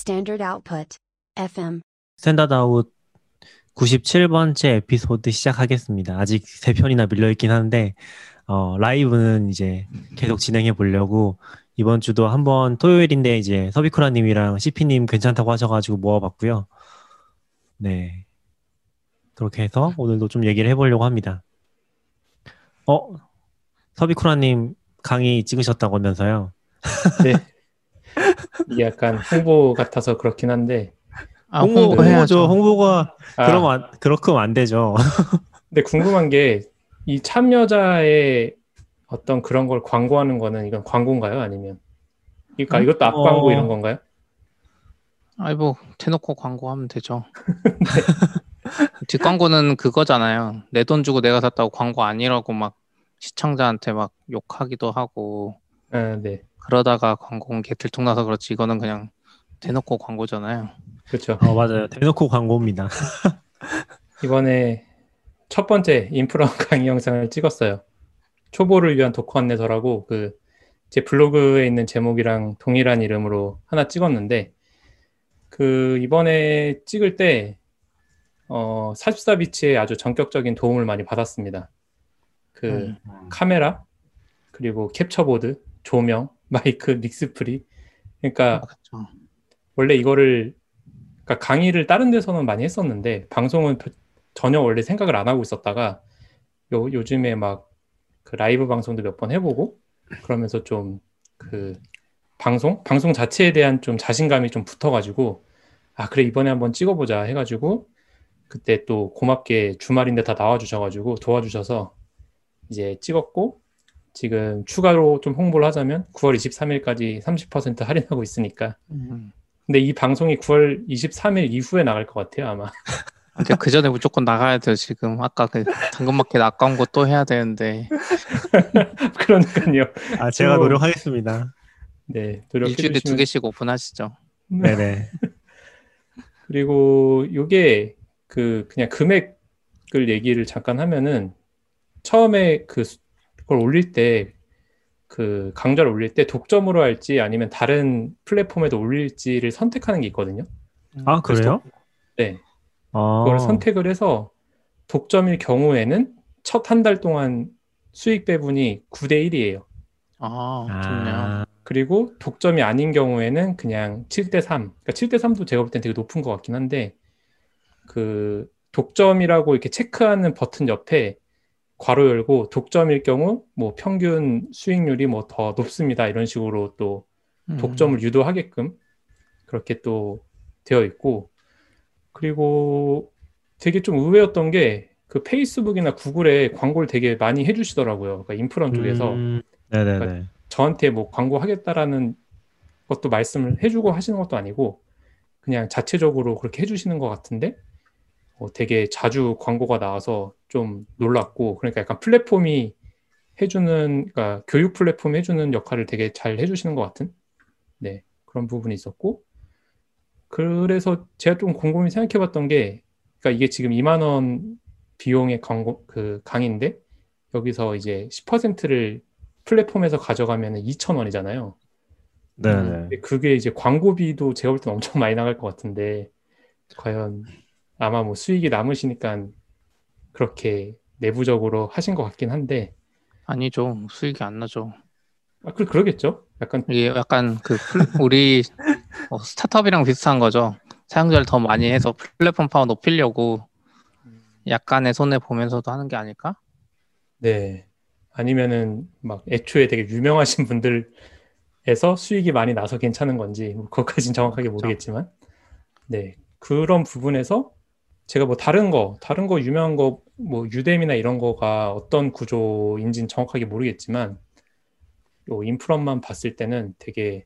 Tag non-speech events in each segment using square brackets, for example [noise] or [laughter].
Standard output. FM. Standard Out 97번째 에피소드 시작하겠습니다. 아직 세 편이나 밀려 있긴 한데, 어, 라이브는 이제 계속 진행해 보려고, 이번 주도 한번 토요일인데 이제 서비쿠라님이랑 seapy님 괜찮다고 하셔가지고 모아봤고요. 네. 그렇게 해서 오늘도 좀 얘기를 해보려고 합니다. 어? 서비쿠라님 강의 찍으셨다고 하면서요? 네. [laughs] 약간 홍보 같아서 그렇긴 한데. 아, 홍보, 홍보해야죠. 홍보죠. 홍보가, 아, 그러면, 안- 그렇게면 안 되죠. 근데 궁금한 게 이 참여자의 어떤 그런 걸 광고하는 거는 이건 광고인가요? 아니면 그러니까 음? 이것도 앞 어. 광고 이런 건가요? 아이 뭐 대놓고 광고하면 되죠. [laughs] [laughs] 뒷광고는 그거잖아요. 내 돈 주고 내가 샀다고 광고 아니라고 막 시청자한테 막 욕하기도 하고 아, 네. 그러다가 광고는 개틀통 나서 그렇지 이거는 그냥 대놓고 광고잖아요. 그렇죠. 어, 맞아요. 대놓고 광고입니다. [laughs] 이번에 첫 번째 인프라 [laughs] 강의 영상을 찍었어요. 초보를 위한 도커 안내서라고 그 제 블로그에 있는 제목이랑 동일한 이름으로 하나 찍었는데 그 이번에 찍을 때 어, 44비치에 아주 전격적인 도움을 많이 받았습니다. 그 음. 카메라 그리고 캡처보드, 조명, 마이크, [laughs] 믹스프리. 그러니까 그렇죠. 원래 이거를 그러니까 강의를 다른 데서는 많이 했었는데 방송은 별- 전혀 원래 생각을 안 하고 있었다가 요, 요즘에 막 그 라이브 방송도 몇 번 해보고 그러면서 좀 그 방송 방송 자체에 대한 좀 자신감이 좀 붙어가지고 아 그래 이번에 한번 찍어보자 해가지고 그때 또 고맙게 주말인데 다 나와주셔가지고 도와주셔서 이제 찍었고 지금 추가로 좀 홍보를 하자면 9월 23일까지 30% 할인하고 있으니까 음. 근데 이 방송이 9월 23일 이후에 나갈 것 같아요, 아마. 근데 그 전에 무조건 나가야 돼요 지금 아까 그 당근마켓 앞광고 또 해야 되는데 [laughs] 그러니까요. 아, 제가 또- 노력하겠습니다. 네, 노력해 일주일에 두 주시면 개씩 오픈하시죠. 네네. [laughs] 그리고 요게 그 그냥 금액을 얘기를 잠깐 하면은 처음에 그 수- 그걸 올릴 때 그 강좌를 올릴 때 독점으로 할지 아니면 다른 플랫폼에도 올릴지를 선택하는 게 있거든요. 아, 그래요? 네. 아, 그걸 선택을 해서 독점일 경우에는 첫 한 달 동안 수익 배분이 9대 1이에요. 아 좋네요. 아, 그리고 독점이 아닌 경우에는 그냥 7대 3. 그러니까 7대 3도 제가 볼 땐 되게 높은 것 같긴 한데 그 독점이라고 이렇게 체크하는 버튼 옆에 괄호 열고 독점일 경우 뭐 평균 수익률이 뭐 더 높습니다. 이런 식으로 또 음. 독점을 유도하게끔 그렇게 또 되어 있고 그리고 되게 좀 의외였던 게 그 페이스북이나 구글에 광고를 되게 많이 해주시더라고요. 그러니까 인프런 쪽에서 음, 네네네. 저한테 뭐 광고 하겠다라는 것도 말씀을 해주고 하시는 것도 아니고 그냥 자체적으로 그렇게 해주시는 것 같은데 어, 되게 자주 광고가 나와서 좀 놀랐고 그러니까 약간 플랫폼이 해주는 그러니까 교육 플랫폼 해주는 역할을 되게 잘 해주시는 것 같은 네 그런 부분이 있었고 그래서 제가 좀 곰곰이 생각해봤던 게 그러니까 이게 지금 2만 원 비용의 광고 그 강의인데 여기서 이제 10%를 플랫폼에서 가져가면 2,000원이잖아요. 네네. 근데 그게 이제 광고비도 제가 볼 땐 엄청 많이 나갈 것 같은데 과연 아마 뭐 수익이 남으시니까 그렇게 내부적으로 하신 것 같긴 한데 아니죠 수익이 안 나죠. 아, 그 그러겠죠. 약간 이게 약간 그 플- 우리 어, 스타트업이랑 비슷한 거죠. 사용자를 더 많이 해서 플랫폼 파워 높이려고 약간의 손해 보면서도 하는 게 아닐까? 네 아니면은 막 애초에 되게 유명하신 분들에서 수익이 많이 나서 괜찮은 건지 뭐 그것까진 정확하게 모르겠지만 네 그런 부분에서 제가 뭐 다른 거 다른 거 유명한 거 뭐 Udemy나 이런 거가 어떤 구조인지는 정확하게 모르겠지만 요 인프런만 봤을 때는 되게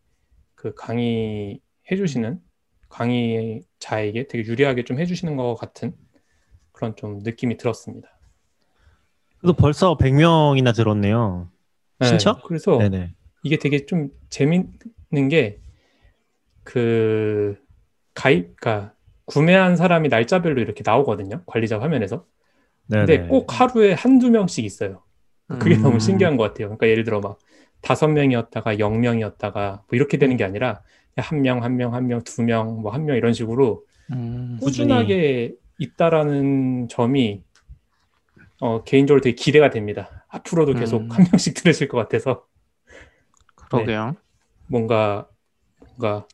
그 강의 해주시는 강의자에게 되게 유리하게 좀 해주시는 것 같은 그런 좀 느낌이 들었습니다. 그래도 벌써 100명이나 들었네요. 네, 진짜? 그래서 네네. 이게 되게 좀 재밌는 게 그 가입, 그러니까 구매한 사람이 날짜별로 이렇게 나오거든요. 관리자 화면에서. 근데 네네. 꼭 하루에 한두 명씩 있어요. 그게 음. 너무 신기한 것 같아요. 그러니까 예를 들어 막 다섯 명이었다가 영 명이었다가 뭐 이렇게 되는 게 아니라 한 명, 한 명, 한 명, 두 명, 뭐 한 명 이런 식으로 음, 꾸준하게 있다라는 점이 어, 개인적으로 되게 기대가 됩니다. 앞으로도 계속 음. 한 명씩 들으실 것 같아서 그러게요. 뭔가 뭔가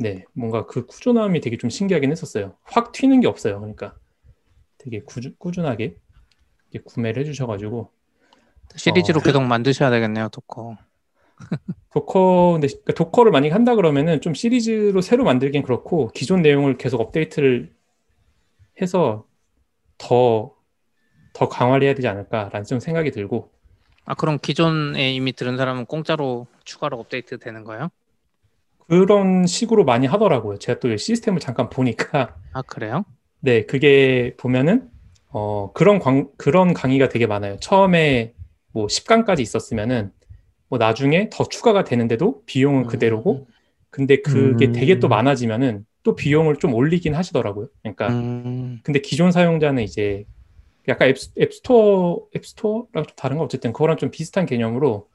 네 뭔가 그 꾸준함이 되게 좀 신기하긴 했었어요. 확 튀는 게 없어요. 그러니까 되게 꾸준, 꾸준하게 구매를 해주셔가지고 시리즈로 어. 계속 만드셔야 되겠네요, Docker. [laughs] Docker 근데 그러니까 Docker를 만약에 한다 그러면은 좀 시리즈로 새로 만들긴 그렇고 기존 내용을 계속 업데이트를 해서 더 더 강화를 해야 되지 않을까라는 좀 생각이 들고 아 그럼 기존에 이미 들은 사람은 공짜로 추가로 업데이트 되는 거예요? 그런 식으로 많이 하더라고요. 제가 또 시스템을 잠깐 보니까 아 그래요? 네 그게 보면은 어 그런 광 그런 강의가 되게 많아요. 처음에 뭐 10강까지 있었으면은 뭐 나중에 더 추가가 되는데도 비용은 그대로고 근데 그게 음. 되게 또 많아지면은 또 비용을 좀 올리긴 하시더라고요. 그러니까 음, 근데 기존 사용자는 이제 약간 앱, 앱스토어 앱스토어랑 좀 다른 거 어쨌든 그거랑 좀 비슷한 개념으로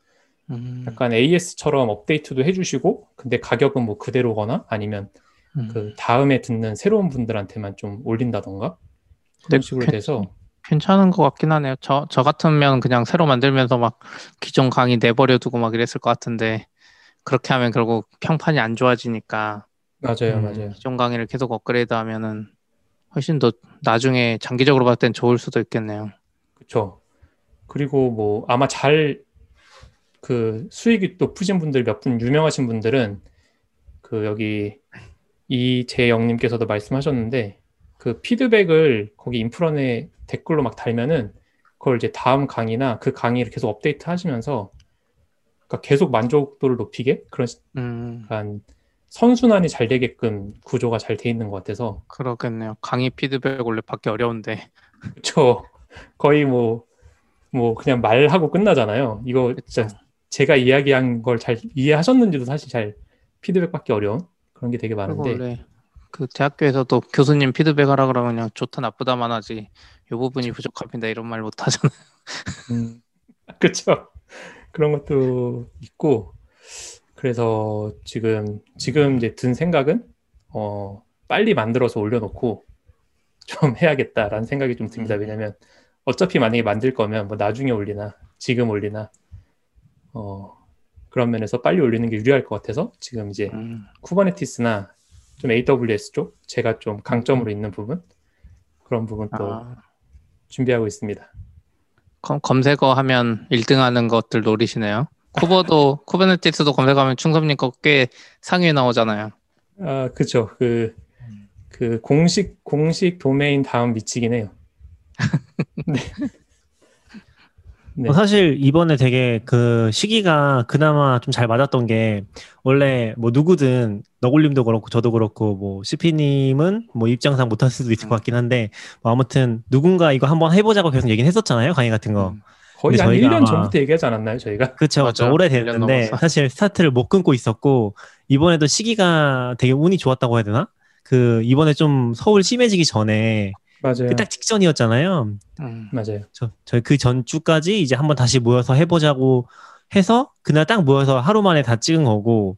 음, 약간 AS처럼 업데이트도 해주시고 근데 가격은 뭐 그대로거나 아니면 음. 그 다음에 듣는 새로운 분들한테만 좀 올린다던가 그런 네, 식으로 괜- 돼서 괜찮은 것 같긴 하네요. 저, 저 같으면 그냥 새로 만들면서 막 기존 강의 내버려 두고 막 이랬을 것 같은데 그렇게 하면 결국 평판이 안 좋아지니까 맞아요 음. 맞아요 기존 강의를 계속 업그레이드 하면은 훨씬 더 나중에 장기적으로 봤을 땐 좋을 수도 있겠네요. 그렇죠 그리고 뭐 아마 잘 그 수익이 높으신 분들 몇 분 유명하신 분들은 그 여기 이재영님께서도 말씀하셨는데 그 피드백을 거기 인프런에 댓글로 막 달면은 그걸 이제 다음 강의나 그 강의를 계속 업데이트 하시면서 그러니까 계속 만족도를 높이게 그런 음, 약간 선순환이 잘 되게끔 구조가 잘 돼 있는 것 같아서 그렇겠네요. 강의 피드백 원래 받기 어려운데. 그쵸 거의 뭐뭐 그냥 말하고 끝나잖아요. 이거 진짜 그쵸. 제가 이야기한 걸 잘 이해하셨는지도 사실 잘 피드백 받기 어려운 그런 게 되게 많은데 그 대학교에서도 교수님 피드백 하라 그러면 그냥 좋다 나쁘다만 하지 이 부분이 부족합니다 이런 말 못 하잖아요. [laughs] 음, 그쵸 그런 것도 있고 그래서 지금 지금 이제 든 생각은 어 빨리 만들어서 올려놓고 좀 [laughs] 해야겠다라는 생각이 좀 듭니다. 음. 왜냐면 어차피 만약에 만들 거면 뭐 나중에 올리나 지금 올리나 어 그런 면에서 빨리 올리는 게 유리할 것 같아서 지금 이제 음, Kubernetes나 좀 AWS 쪽 제가 좀 강점으로 있는 부분 그런 부분 또 아, 준비하고 있습니다. 검, 검색어 하면 1등 하는 것들 노리시네요. Kuber도 [laughs] Kubernetes도 검색하면 충섭님 거 꽤 상위에 나오잖아요. 아 그쵸 그그 공식 공식 도메인 다음 밑이긴 해요. [laughs] 네. 네. 어, 사실 이번에 되게 그 시기가 그나마 좀 잘 맞았던 게 원래 뭐 누구든 너굴님도 그렇고 저도 그렇고 뭐 CP님은 뭐 입장상 못할 수도 있을 것 같긴 한데 뭐 아무튼 누군가 이거 한번 해보자고 계속 얘기는 했었잖아요 강의 같은 거. 음, 거의 한 저희가 1년 아마- 전부터 얘기하지 않았나요 저희가? 그쵸, 맞아요. 그쵸. 오래 1년 됐는데 넘었어. 사실 스타트를 못 끊고 있었고 이번에도 시기가 되게 운이 좋았다고 해야 되나? 그 이번에 좀 서울 심해지기 전에 맞아요. 그 딱 직전이었잖아요. 음, 맞아요. 저, 저희 그 전주까지 이제 한번 다시 모여서 해보자고 해서 그날 딱 모여서 하루 만에 다 찍은 거고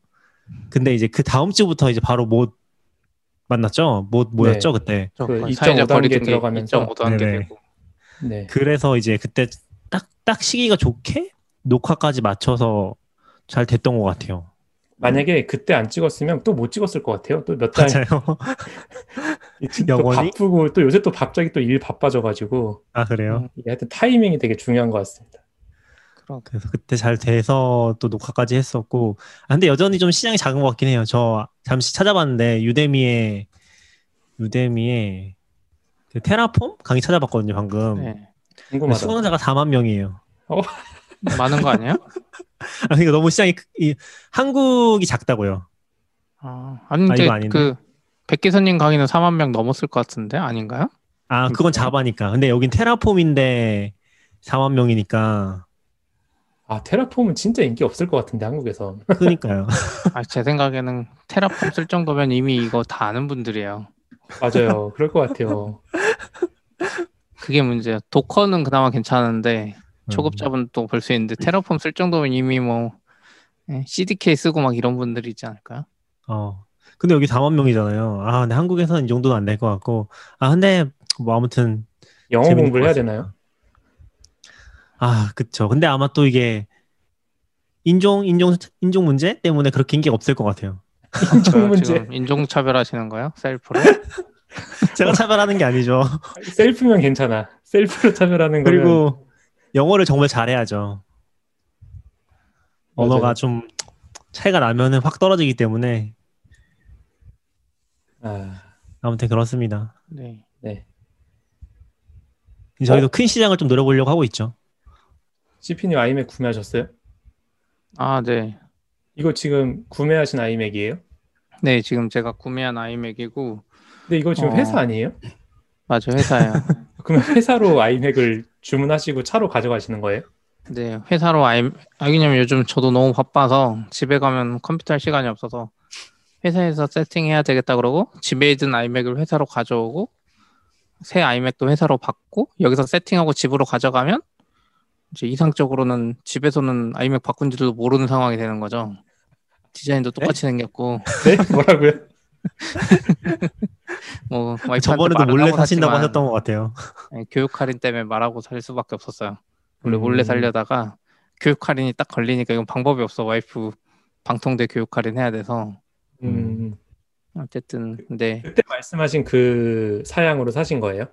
근데 이제 그 다음 주부터 이제 바로 못 만났죠? 못 모였죠 그때. 저그 거의 2.5 사회적 단계 거리두기 들어가면서 2.5 단계 네네. 되고 네. 그래서 이제 그때 딱 딱 시기가 좋게 녹화까지 맞춰서 잘 됐던 것 같아요. 만약에 그때 안 찍었으면 또 못 찍었을 것 같아요. 또 몇 달. 맞아요. [laughs] 또 영원히? 바쁘고 또 요새 또 갑자기 또 일 바빠져가지고 아 그래요? 음, 하여튼 타이밍이 되게 중요한 것 같습니다. 그럼 그래서 그때 잘 돼서 또 녹화까지 했었고 아, 근데 여전히 좀 시장이 작은 것 같긴 해요. 저 잠시 찾아봤는데 유데미에 유데미에 그 테라폼 강의 찾아봤거든요 방금. 네. 궁금하다. 수강자가 4만 명이에요. [laughs] 많은 거 아니에요? [laughs] 아 그러니까 너무 시장이 크- 이, 한국이 작다고요. 아, 아니 아, 아닌데? 그 백기선님 강의는 4만 명 넘었을 것 같은데 아닌가요? 아 그건 자바니까. 근데 여긴 테라폼인데 4만 명이니까 아 테라폼은 진짜 인기 없을 것 같은데 한국에서. 그러니까요. [laughs] 아, 제 생각에는 테라폼 쓸 정도면 이미 이거 다 아는 분들이에요. 맞아요. 그럴 것 같아요. 그게 문제야. 도커는 그나마 괜찮은데 음. 초급자분 또 볼 수 있는데 테라폼 쓸 정도면 이미 뭐 예, CDK 쓰고 막 이런 분들이 있지 않을까요? 어. 근데 여기 4만 명이잖아요. 아, 근데 한국에서는 이 정도는 안 될 것 같고. 아, 근데 뭐 아무튼 영어 공부를 것 해야. 되나요? 아, 그쵸. 근데 아마 또 이게 인종 인종 인종 문제 때문에 그렇게 인기가 없을 것 같아요. [laughs] 인종 문제. 지금 인종 차별하시는 거예요? 셀프로? [laughs] 제가 차별하는 게 아니죠. 셀프면 괜찮아. 셀프로 차별하는 거면 그리고 영어를 정말 잘해야죠. 언어가 맞아요. 좀 차이가 나면은 확 떨어지기 때문에 아, 아무튼 그렇습니다. 네. 네. 저희도 큰 시장을 좀 노려보려고 하고 있죠. CP님 아이맥 구매하셨어요? 아, 네. 이거 지금 구매하신 아이맥이에요? 네, 지금 제가 구매한 아이맥이고, 근데 이거 지금 어. 회사 아니에요? 맞아, 회사예요. [laughs] 그러면 회사로 아이맥을 주문하시고 차로 가져가시는 거예요? 네, 회사로 아이, 아, 왜냐면 요즘 저도 너무 바빠서 집에 가면 컴퓨터 할 시간이 없어서 회사에서 세팅해야 되겠다 그러고 집에 있는 아이맥을 회사로 가져오고 새 아이맥도 회사로 받고 여기서 세팅하고 집으로 가져가면 이제 이상적으로는 집에서는 아이맥 바꾼 지도 모르는 상황이 되는 거죠. 디자인도 똑같이 생겼고 네? 뭐라고요? [laughs] 뭐 와이프한테 저번에도 몰래 사신다고 하셨던 것 같아요. 네, 교육 할인 때문에 말하고 살 수밖에 없었어요. 원래 음. 몰래 살려다가 교육 할인이 딱 걸리니까 이건 방법이 없어. 와이프 방통대 교육 할인 해야 돼서 음, 어쨌든 네, 그때 말씀하신 그 사양으로 사신 거예요?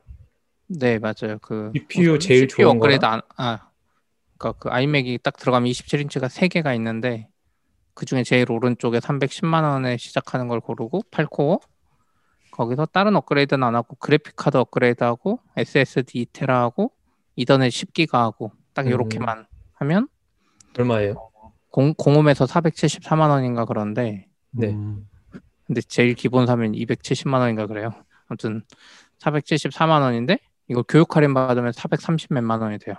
네 맞아요. 그 CPU 우선 제일 CPU 좋은 업그레이드? 안, 아, 그러니까 그 아이맥이 딱 들어가면 27인치가 3 개가 있는데 그 중에 제일 오른쪽에 310만 원에 시작하는 걸 고르고 8코어 거기서 다른 업그레이드는 안 하고 그래픽 카드 업그레이드하고 SSD 2테라하고 이더넷 10기가 하고 딱 음. 이렇게만 하면 얼마예요? 공, 공홈에서 474만 원인가 그런데 네. 음, 근데 제일 기본 사면 270만 원인가 그래요. 아무튼 474만 원인데 이거 교육 할인 받으면 430 몇만 원이 돼요.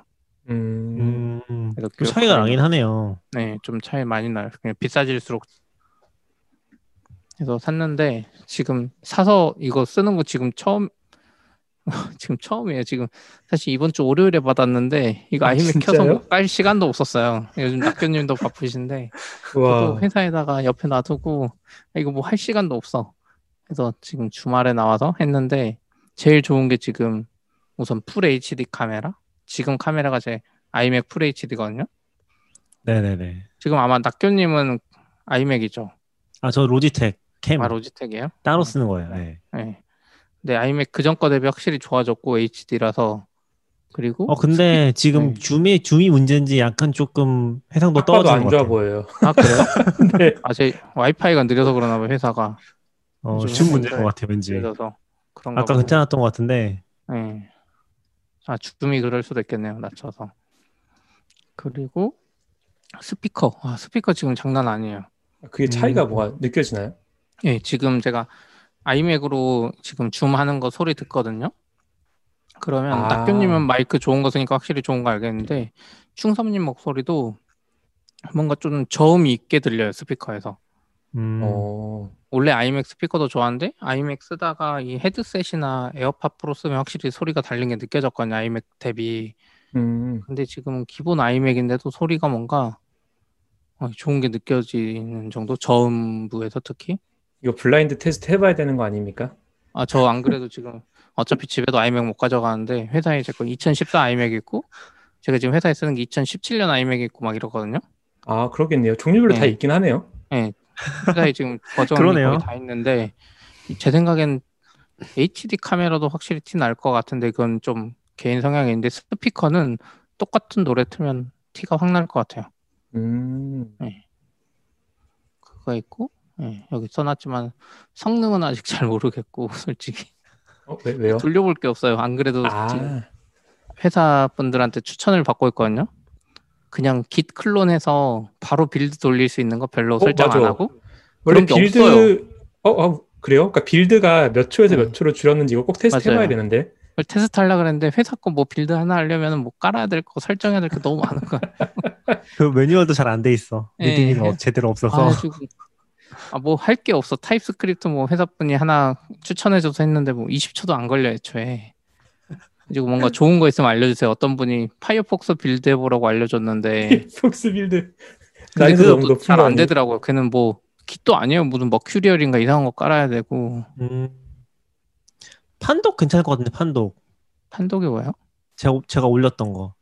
음, 음, 그래서 좀 교육 차이가 나긴 하네요. 네, 좀 차이 많이 나요. 그냥 비싸질수록 그래서 샀는데 지금 사서 이거 쓰는 거 지금 처음 [laughs] 지금 처음이에요. 지금 사실 이번 주 월요일에 받았는데 이거 아, 아이맥 진짜요? 켜서 깔 시간도 없었어요. 요즘 낙교님도 [laughs] 바쁘신데 저도 와, 회사에다가 옆에 놔두고 아, 이거 뭐 할 시간도 없어. 그래서 지금 주말에 나와서 했는데 제일 좋은 게 지금 우선 full HD 카메라. 지금 카메라가 제 iMac full HD거든요. 네네네. 지금 아마 나쿄님은 iMac이죠. 아, 저 Logitech cam 아 로지텍이에요? 따로 어. 쓰는 거예요. 네. 네. 근데 iMac 그전 거 대비 확실히 좋아졌고 HD라서 그리고 어, 근데 지금 네. Zoom이 Zoom이 문제인지 약간 조금 해상도 떨어지는 안것 좋아. 보여요. 아 그래요? [laughs] 네. 아제 와이파이가 느려서 그러나 봐요 회사가 어, 좀줌 문제인 해상도에 것 같아요, 왠지. 느려서 그런가 아까 보네. 괜찮았던 것 같은데. 네. 아 줌이 그럴 수도 있겠네요 낮춰서 그리고 스피커 아 스피커 지금 장난 아니에요 그게 차이가 음. 뭐가 느껴지나요? 예 지금 제가 아이맥으로 지금 줌 하는 거 소리 듣거든요. 그러면 아. 낙교님은 마이크 좋은 거 쓰니까 확실히 좋은 거 알겠는데 충섭님 목소리도 뭔가 좀 저음이 있게 들려요 스피커에서. 음, 어, 원래 iMac 스피커도 좋아하는데 iMac 쓰다가 이 헤드셋이나 AirPod Pro 쓰면 확실히 소리가 다른 게 느껴졌거든요 iMac 대비. 음, 근데 지금 기본 iMac인데도 소리가 뭔가 어, 좋은 게 느껴지는 정도? 저음부에서 특히 이거 블라인드 테스트 해봐야 되는 거 아닙니까? 아 저 안 그래도 지금 어차피 집에도 아이맥 못 가져가는데 회사에 제거 2014 아이맥 있고 제가 지금 회사에 쓰는 게 2017년 아이맥 있고 막 이러거든요 아, 그러겠네요. 종류별로 다 네. 있긴 하네요. 회사에 지금 버전이 그러네요. 거의 다 있는데 제 생각엔 HD 카메라도 확실히 티 날 것 같은데 그건 좀 개인 성향인데 스피커는 똑같은 노래 틀면 티가 확 날 것 같아요. 음, 그거 있고 예, 여기 써놨지만 성능은 아직 잘 모르겠고 [laughs] 솔직히 어, 왜, 왜요? 돌려볼 게 없어요. 안 그래도 아, 회사 분들한테 추천을 받고 있거든요. 그냥 git clone해서 바로 build 돌릴 수 있는 거 별로 어, 설정 안 맞아. 하고 원래 그런 게 build, 어, 어, 그래요? 그러니까 build가 몇 초에서 네. 몇 초로 줄였는지 이거 꼭 테스트 맞아요. 해봐야 되는데. 테스트 하려고 그랬는데 회사 거 뭐 build 하나 하려면 뭐 깔아야 될 거 설정해야 될 게 너무 많은 거야. [laughs] 그 매뉴얼도 잘 안 돼 있어. 예. README 제대로 없어서. 아, 아, 뭐 할 게 없어. TypeScript 뭐 회사분이 하나 추천해줘서 했는데 뭐 20초도 안 걸려 애초에. 그리고 뭔가 좋은 거 있으면 알려주세요. 어떤 분이 Firefox build 해보라고 알려줬는데 fox build. 거 잘안? 되더라고요. 걔는 뭐 git도 아니에요. 무슨 Mercurial인가 이상한 거 깔아야 되고 음. Pandoc 괜찮을 것 같은데 Pandoc. Pandoc이 뭐예요? 제가 제가 올렸던 거.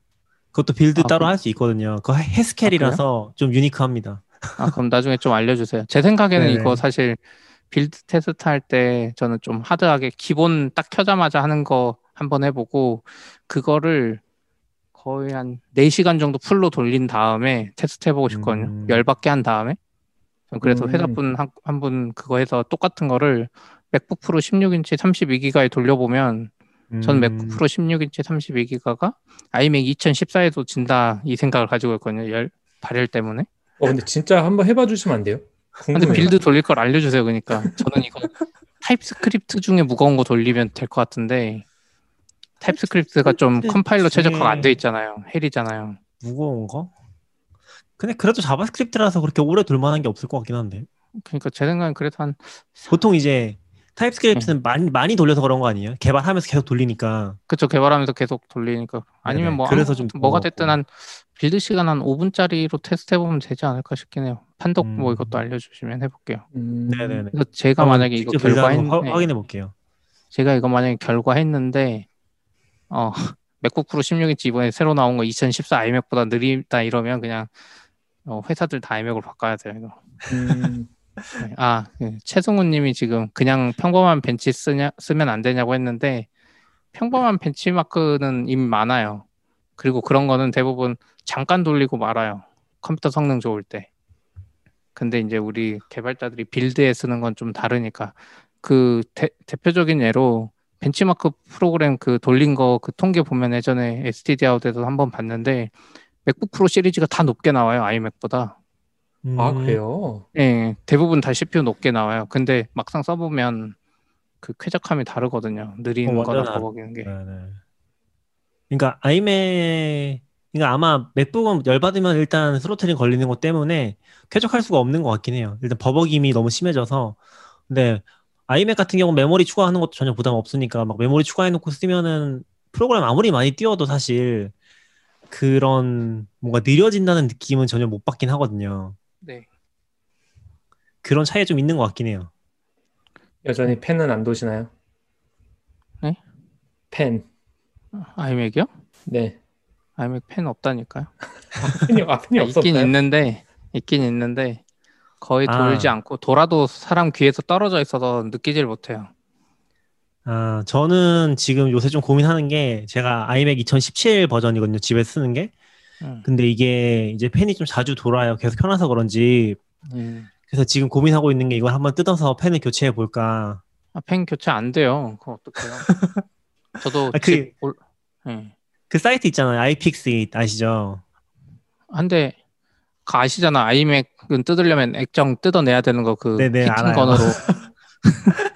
그것도 build 아, 따로 그- 할수 있거든요. 그거 Haskell이라서 좀 unique합니다. 아 그럼 나중에 좀 알려주세요. 제 생각에는 네네. 이거 사실 build 테스트 할 때 저는 좀 hard하게 기본 딱 켜자마자 하는 거 한번 해보고 그거를 거의 한 4시간 정도 full로 돌린 다음에 테스트 해보고 싶거든요. 음. 열받게 한 다음에. 그래서 음. 회사분 한, 한 분 그거 해서 똑같은 거를 MacBook Pro 16인치 32기가에 돌려보면 전 음. MacBook Pro 16인치 32기가가 iMac 2014에도 진다 이 생각을 가지고 있거든요. 열 발열 때문에. 어 근데 진짜 한번 해봐 주시면 안 돼요? 근데 궁금해요. build 돌릴 걸 알려주세요. 그러니까 저는 이거 TypeScript 중에 무거운 거 돌리면 될 것 같은데 TypeScript가 좀 컴파일러 최적화가 안 돼 있잖아요. hell이잖아요. 무거운 거? 근데 그래도 JavaScript라서 그렇게 오래 돌 만한 게 없을 것 같긴 한데. 그러니까 제 생각엔 그래도 한 보통 이제 TypeScript는 많이 많이 돌려서 그런 거 아니에요? 개발하면서 계속 돌리니까. 그쵸 개발하면서 계속 돌리니까 아니면 네네. 뭐 그래서 좀 뭐가 됐든 것한 build 시간 한 5분짜리로 테스트 해보면 되지 않을까 싶긴 해요. 판독 뭐 음. 이것도 알려주시면 해볼게요. 음, 네네네. 그래서 제가 만약에 이거 결과했 확인해 볼게요. 제가 이거 만약에 결과했는데 어 [laughs] MacBook Pro 16인치 이번에 새로 나온 거 2014 iMac보다 느리다 이러면 그냥 어, 회사들 다 아이맥으로 바꿔야 돼요 이거. 음, 네. 아그 최승우 님이 지금 그냥 평범한 벤치 쓰냐 쓰면 안 되냐고 했는데 평범한 벤치마크는 이미 많아요. 그리고 그런 거는 대부분 잠깐 돌리고 말아요. 컴퓨터 성능 좋을 때. 근데 이제 우리 개발자들이 빌드에 쓰는 건 좀 다르니까 그 대, 대표적인 예로 벤치마크 프로그램 그 돌린 거 그 통계 보면 예전에 STD 아웃에서 한번 봤는데 MacBook Pro 시리즈가 다 높게 나와요 iMac보다. 아 음, 그래요? 예, 대부분 다 CPU 높게 나와요. 근데 막상 써보면 그 쾌적함이 다르거든요. 느린 어, 거나 버벅이는 게. 네네. 그러니까 iMac, 그러니까 아마 MacBook은 열받으면 일단 throttling 걸리는 것 때문에 쾌적할 수가 없는 것 같긴 해요. 일단 버벅임이 너무 심해져서. 근데 iMac 같은 경우 메모리 추가하는 것도 전혀 부담 없으니까 막 메모리 추가해놓고 쓰면은 프로그램 아무리 많이 띄워도 사실 그런 뭔가 느려진다는 느낌은 전혀 못 받긴 하거든요. 네. 그런 차이가 좀 있는 것 같긴 해요. 여전히 펜은 안 도시나요? 네? 펜. 아이맥이요? 네. 아이맥 펜 없다니까요. 펜이 아 펜이 [laughs] 아, 없었어요. 있긴 있는데 있긴 있는데 거의 아. 돌지 않고 돌아도 사람 귀에서 떨어져 있어서 느끼질 못해요. 아, 저는 지금 요새 좀 고민하는 게 제가 iMac 2017 버전이거든요. 집에 쓰는 게. 음. 근데 이게 이제 팬이 좀 자주 돌아요. 계속 켜놔서 그런지. 음. 그래서 지금 고민하고 있는 게 이걸 한번 뜯어서 팬을 교체해 볼까. 아, 팬 교체 안 돼요. 그거 어떡해요? [laughs] 저도 아, 그- 집 올... 예. 그 사이트 있잖아요. 아이픽스 아시죠? 한데 그 아시잖아. iMac은 뜯으려면 액정 뜯어내야 되는 거그 네네, 알아요. heating gun으로 [laughs]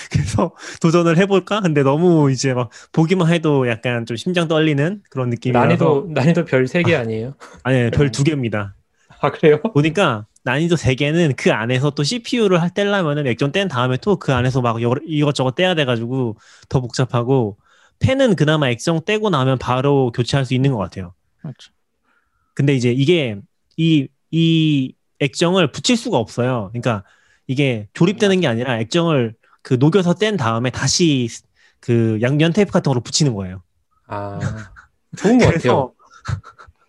[laughs] 그래서 도전을 해볼까? 근데 너무 이제 막 보기만 해도 약간 좀 심장 떨리는 그런 느낌이라서. 난이도 난이도 별 세 개 아 니에요? [laughs] 아니, 별 두 개입니다. 아 그래요? 보니까 난이도 세 개는 그 안에서 또 CPU를 할 떼려면은 액정 뗀 다음에 또 그 안에서 막 여- 이것저것 떼야 돼가지고 더 복잡하고 펜은 그나마 액정 떼고 나면 바로 교체할 수 있는 것 같아요. 그렇죠. 근데 이제 이게 이, 이 액정을 붙일 수가 없어요. 그러니까 이게 조립되는 게 아니라 액정을 그 녹여서 뗀 다음에 다시 그 양면 테이프 같은 거로 붙이는 거예요. 아 좋은 것 같아요.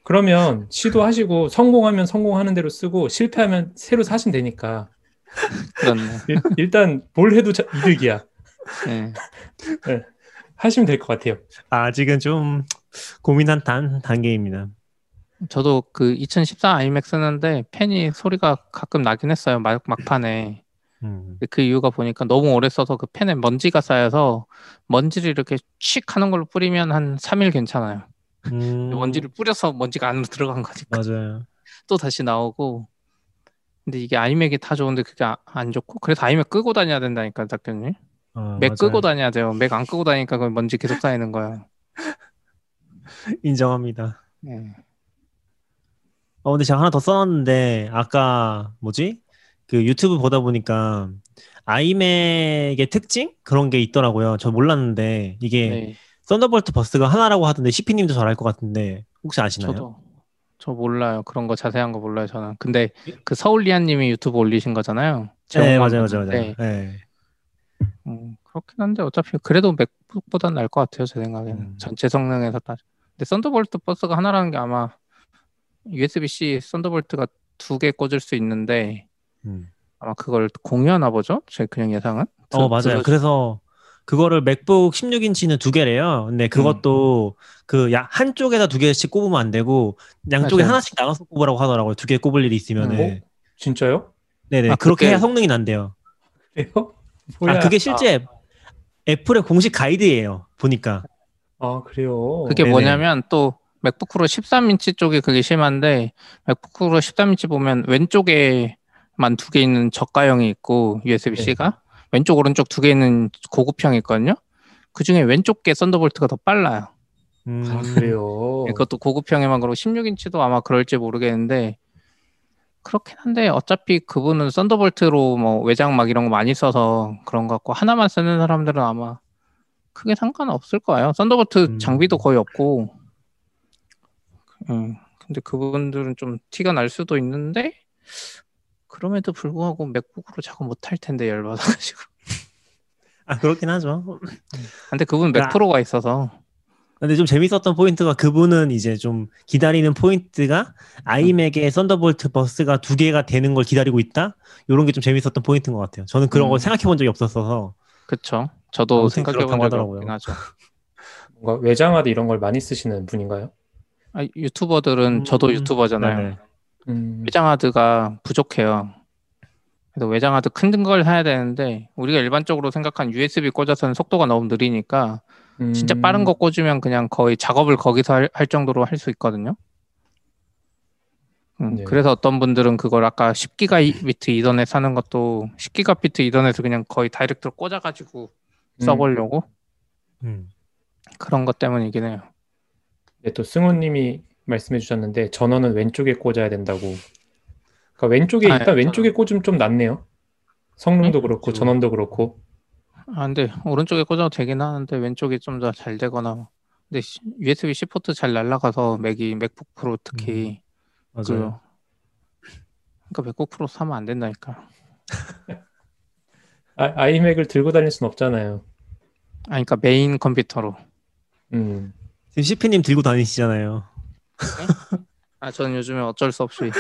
그러면 시도하시고 성공하면 성공하는 대로 쓰고 실패하면 새로 사시면 되니까 그렇네. 일, 일단 뭘 해도 자- 이득이야. 예. 하시면 될 것 같아요. 아직은 좀 고민한 단, 단계입니다. 저도 그 2014 아이맥 쓰는데 펜이 소리가 가끔 나긴 했어요. 막, 막판에. 음. 그 이유가 보니까 너무 오래 써서 그 펜에 먼지가 쌓여서 먼지를 이렇게 칙 하는 걸로 뿌리면 한 3일 괜찮아요. 음, 먼지를 뿌려서 먼지가 안으로 들어간 거니까 맞아요. 또 다시 나오고. 근데 이게 아이맥이 다 좋은데 그게 아- 안 좋고 그래서 아이맥 끄고 다녀야 된다니까 작가님. 어, Mac 맞아요. 끄고 다녀야 돼요. Mac 안 끄고 다니니까 그 먼지 계속 쌓이는 거예요. [laughs] 인정합니다. 예. 어, 근데 제가 하나 더 써놨는데, 아까, 뭐지? 그 유튜브 보다 보니까, iMac의 특징? 그런 게 있더라고요. 저 몰랐는데, 이게 네. Thunderbolt 버스가 하나라고 하던데, CP님도 잘 알 것 같은데, 혹시 아시나요? 저도 저 몰라요. 그런 거 자세한 거 몰라요, 저는. 근데 그 서울리안님이 유튜브 올리신 거잖아요. 네, 맞아요, 맞아요, 맞아요. 봤는데, 네. 음, 그렇긴 한데 어차피 그래도 MacBook보단 나을 것 같아요, 제 생각에는. 음. 전체 성능에서 따. 근데 Thunderbolt 버스가 하나라는 게 아마 USB-C Thunderbolt가 두 개 꽂을 수 있는데 음. 아마 그걸 공유하나 보죠? 제 그냥 예상은. 어, 들- 맞아요. 들어주- 그래서 그거를 MacBook 16인치는 두 개래요. 근데 그것도 그 야, 한쪽에다 두 개씩 꼽으면 안 되고 양쪽에 맞아요. 하나씩 나눠서 꼽으라고 하더라고요. 두 개 꼽을 일이 있으면은. 어? 진짜요? 네네. 아, 그렇게 그게- 해야 성능이 난대요. 그래요? [laughs] 아, 뭐야? 그게 실제 Apple의 공식 가이드예요. 보니까. 아, 아, 그래요. 그게 네네. 뭐냐면 또 맥북 프로 13인치 쪽이 그게 심한데 MacBook Pro 13인치 보면 왼쪽에 만 두 개 있는 저가형이 있고 USB-C가 왼쪽 오른쪽 두개 있는 고급형이 있거든요. 그 중에 왼쪽 게 Thunderbolt가 더 빨라요. 음, 아, 그래요. 네, 그것도 고급형에만 그러고 16인치도 아마 그럴지 모르겠는데 그렇긴 한데 어차피 그분은 Thunderbolt로 뭐 외장 막 이런 거 많이 써서 그런 것 같고 하나만 쓰는 사람들은 아마 크게 상관 없을 거예요. Thunderbolt 음. 장비도 거의 없고. 음, 근데 그분들은 좀 티가 날 수도 있는데 그럼에도 불구하고 MacBook으로 작업 못할 텐데 열받아가지고. 아, 그렇긴 하죠. 근데 그분 야. Mac Pro가 있어서 근데 좀 재밌었던 포인트가 그분은 이제 좀 기다리는 포인트가 iMac에 Thunderbolt 버스가 두 개가 되는 걸 기다리고 있다? 이런 게 좀 재밌었던 포인트인 것 같아요. 저는 그런 음. 걸 생각해 본 적이 없었어서. 그쵸. 저도 생각해 본 적이. 없긴 하죠. [laughs] 뭔가 외장하드 이런 걸 많이 쓰시는 분인가요? 아, 유튜버들은 저도 음, 유튜버잖아요. 네네. 음, 외장하드가 부족해요. 그래서 외장하드 큰 걸 사야 되는데 우리가 일반적으로 생각한 USB 꽂아서는 속도가 너무 느리니까 진짜 음, 빠른 거 꽂으면 그냥 거의 작업을 거기서 할, 할 정도로 할 수 있거든요. 음, 네. 그래서 어떤 분들은 그걸 아까 10기가비트 이더넷 사는 것도 10기가비트 이더넷을 그냥 거의 다이렉트로 꽂아가지고 음. 써보려고 음. 그런 것 때문이긴 해요. 네, 또 승우님이 말씀해 주셨는데 전원은 왼쪽에 꽂아야 된다고. 그러니까 왼쪽에 아, 일단 예, 왼쪽에 꽂으면 좀 낫네요. 성능도 그렇고 그렇죠. 전원도 그렇고. 아, 근데 오른쪽에 꽂아도 되긴 하는데 왼쪽이 좀 더 잘 되거나 근데 USB-C 포트 잘 날라가서 Mac이 MacBook Pro 특히 맞아요. 그 그러니까 MacBook Pro 사면 안 된다니까. [laughs] 아, iMac을 들고 다닐 순 없잖아요. 아, 그러니까 메인 컴퓨터로. 음, 지금 CP님 들고 다니시잖아요. 아, 저는 요즘에 어쩔 수 없이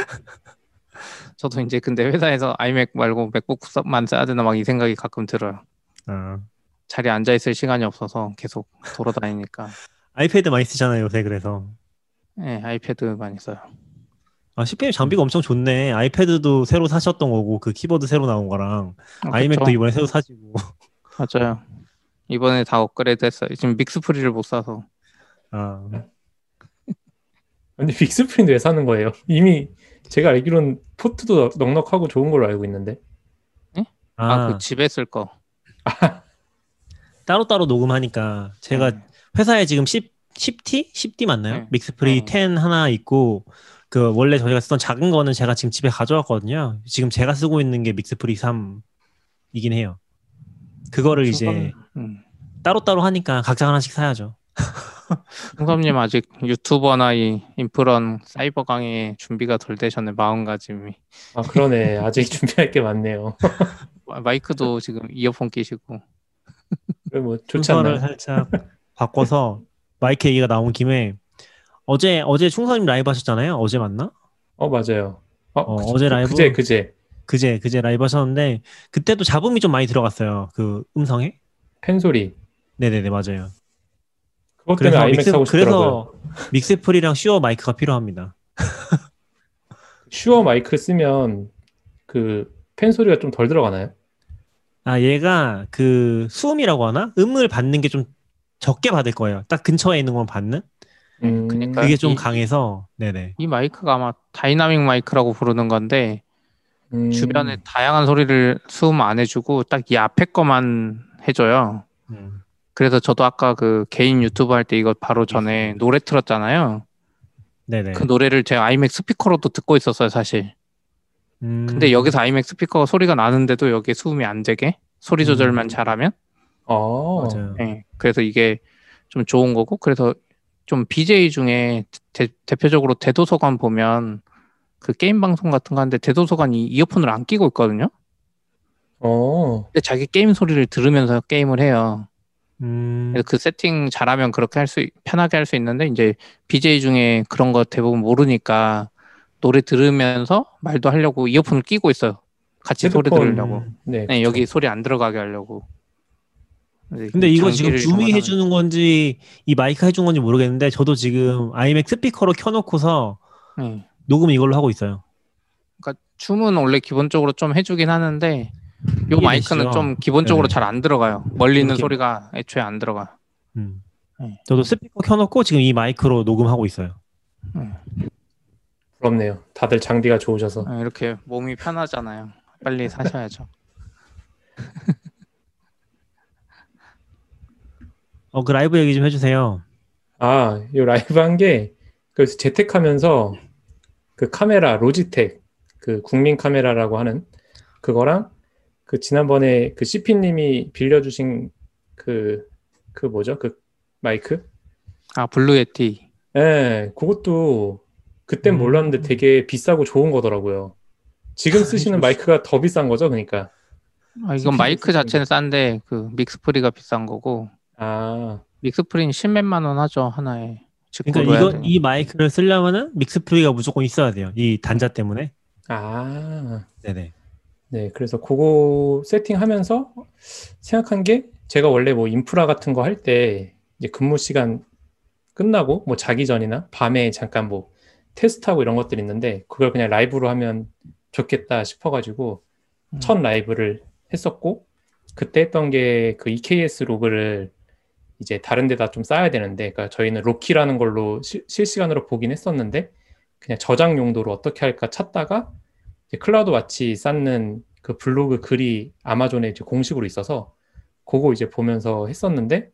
저도 이제 근데 회사에서 아이맥 말고 맥북만 써야 되나 막 이 생각이 가끔 들어요. 아. 자리에 앉아 있을 시간이 없어서 계속 돌아다니니까. [laughs] 아이패드 많이 쓰잖아요, 요새 그래서. 네, 아이패드 많이 써요. 아, CP님 장비가 엄청 좋네. 아이패드도 새로 사셨던 거고, 그 키보드 새로 나온 거랑, 아, 아이맥도 그쵸? 이번에 새로 사시고. 맞아요. 이번에 다 업그레이드 했어요. 지금 믹스프리를 못 사서. 아, 근데 빅스프린트 왜 사는 거예요? [laughs] 이미 제가 알기로는 포트도 넉넉하고 좋은 걸로 알고 있는데. 아, 아, 그 집에 쓸 거. [laughs] 따로따로 녹음하니까, 제가 네. 회사에 지금 10, 10T? 10D 맞나요? 네. 믹스프리 네. 10 하나 있고, 그, 원래 저희가 쓰던 작은 거는 제가 지금 집에 가져왔거든요. 지금 제가 쓰고 있는 게 믹스프리 3이긴 해요. 그거를 이제 음. 따로따로 하니까 각자 하나씩 사야죠. [laughs] 홍섭님 아직 유튜버나 이 인프런 사이버 강의 준비가 덜 되셨네 마음가짐이 아, 그러네. 아직 [laughs] 준비할 게 많네요. 마- 마이크도 지금 이어폰 끼시고 뭐 좋지 않나요? 살짝 바꿔서 마이크 얘기가 나온 김에 어제 어제 충선님 라이브 하셨잖아요. 어제 맞나? 어, 맞아요. 어, 어, 그, 어제 라이브? 그제 그제 그제 그제 라이브 하셨는데 그때도 잡음이 좀 많이 들어갔어요. 그 음성에. 팬 소리. 네네네 맞아요. 그것 때문에 아이맥 사고 싶더라고요. 그래서 믹스풀이랑 슈어 마이크가 필요합니다. 슈어 마이크를 쓰면 그 팬 소리가 좀 덜 들어가나요? 아 얘가 그 수음이라고 하나? 음을 받는 게 좀 적게 받을 거예요. 딱 근처에 있는 건 받는? 음, 그러니까 그게 좀 이- 강해서 네네. 이 마이크가 아마 다이나믹 마이크라고 부르는 건데 음, 주변에 다양한 소리를 수음 안 해주고 딱 이 앞에 거만 해줘요 음. 그래서 저도 아까 그 개인 유튜브 할 때 이거 바로 전에 노래 틀었잖아요 네네. 그 노래를 제가 iMac 스피커로도 듣고 있었어요 사실 음. 근데 여기서 iMac 스피커가 소리가 나는데도 여기에 수음이 안 되게 소리 조절만 음. 잘하면 아, 맞아요. 네, 그래서 이게 좀 좋은 거고 그래서 좀 BJ 중에 대, 대표적으로 대도서관 보면 그 게임 방송 같은 거 하는데 대도서관이 이어폰을 안 끼고 있거든요. 어, 근데 자기 게임 소리를 들으면서 게임을 해요. 음, 그래서 그 세팅 잘하면 그렇게 할 수 편하게 할 수 있는데 이제 BJ 중에 그런 거 대부분 모르니까 노래 들으면서 말도 하려고 이어폰을 끼고 있어요. 같이 소리 헤드폰. 들으려고. 네. 네, 그쵸. 여기 소리 안 들어가게 하려고. 네, 근데 이거 지금 줌이 해주는 건지 이 마이크 해준 건지 모르겠는데 저도 지금 아이맥 스피커로 켜놓고서 네. 녹음 이걸로 하고 있어요. 그러니까 줌은 원래 기본적으로 좀 해주긴 하는데 요 마이크는 되시죠? 좀 기본적으로 네네. 잘안 들어가요. 멀리 있는 이렇게- 소리가 애초에 안 들어가. 음. 네. 저도 스피커 켜놓고 지금 이 마이크로 녹음하고 있어요. 부럽네요. 다들 장비가 좋으셔서. 아, 이렇게 몸이 편하잖아요. 빨리 사셔야죠. [laughs] 어, 그 라이브 얘기 좀 해주세요. 아, 이 라이브 한 게, 그래서 재택하면서 그 카메라, Logitech, 그 국민 카메라라고 하는 그거랑 그 지난번에 그 CP님이 빌려주신 그, 그 뭐죠? 그 마이크? 아 Blue Yeti. 예, 그것도 그땐 음. 몰랐는데 되게 비싸고 좋은 거더라고요. 지금 아, 쓰시는. 마이크가 더 비싼 거죠, 그러니까. 아, 이건 스피커 마이크 자체는 싼데 그 MixPre가 비싼 거고 아, MixPre는 십몇만 원 하죠 하나에. 그러니까 이거 되니. 이 마이크를 쓰려면은 MixPre가 무조건 있어야 돼요. 이 단자 때문에. 아. 네네. 네, 그래서 그거 세팅하면서 생각한 게 제가 원래 뭐 인프라 같은 거 할 때 이제 근무 시간 끝나고 뭐 자기 전이나 밤에 잠깐 뭐 테스트하고 이런 것들이 있는데 그걸 그냥 라이브로 하면 좋겠다 싶어가지고 음. 첫 라이브를 했었고 그때 했던 게 그 EKS 로그를 이제 다른 데다 좀 쌓아야 되는데 그러니까 저희는 Loki라는 걸로 시- 실시간으로 보긴 했었는데 그냥 저장 용도로 어떻게 할까 찾다가 CloudWatch 쌓는 그 블로그 글이 아마존에 이제 공식으로 있어서 그거 이제 보면서 했었는데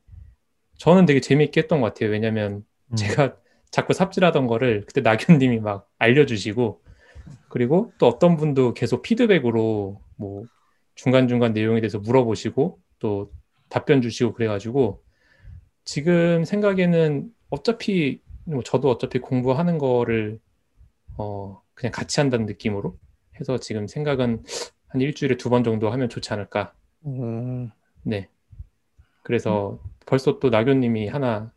저는 되게 재미있게 했던 것 같아요. 왜냐면 음. 제가 자꾸 삽질하던 거를 그때 낙연님이 막 알려주시고 그리고 또 어떤 분도 계속 피드백으로 뭐 중간중간 내용에 대해서 물어보시고 또 답변 주시고 그래가지고 지금 생각에는 어차피 뭐 저도 어차피 공부하는 거를 어 그냥 같이 한다는 느낌으로 해서 지금 생각은 한 일주일에 두 번 정도 하면 좋지 않을까. 오, 네. 그래서 벌써 또 나교님이 하나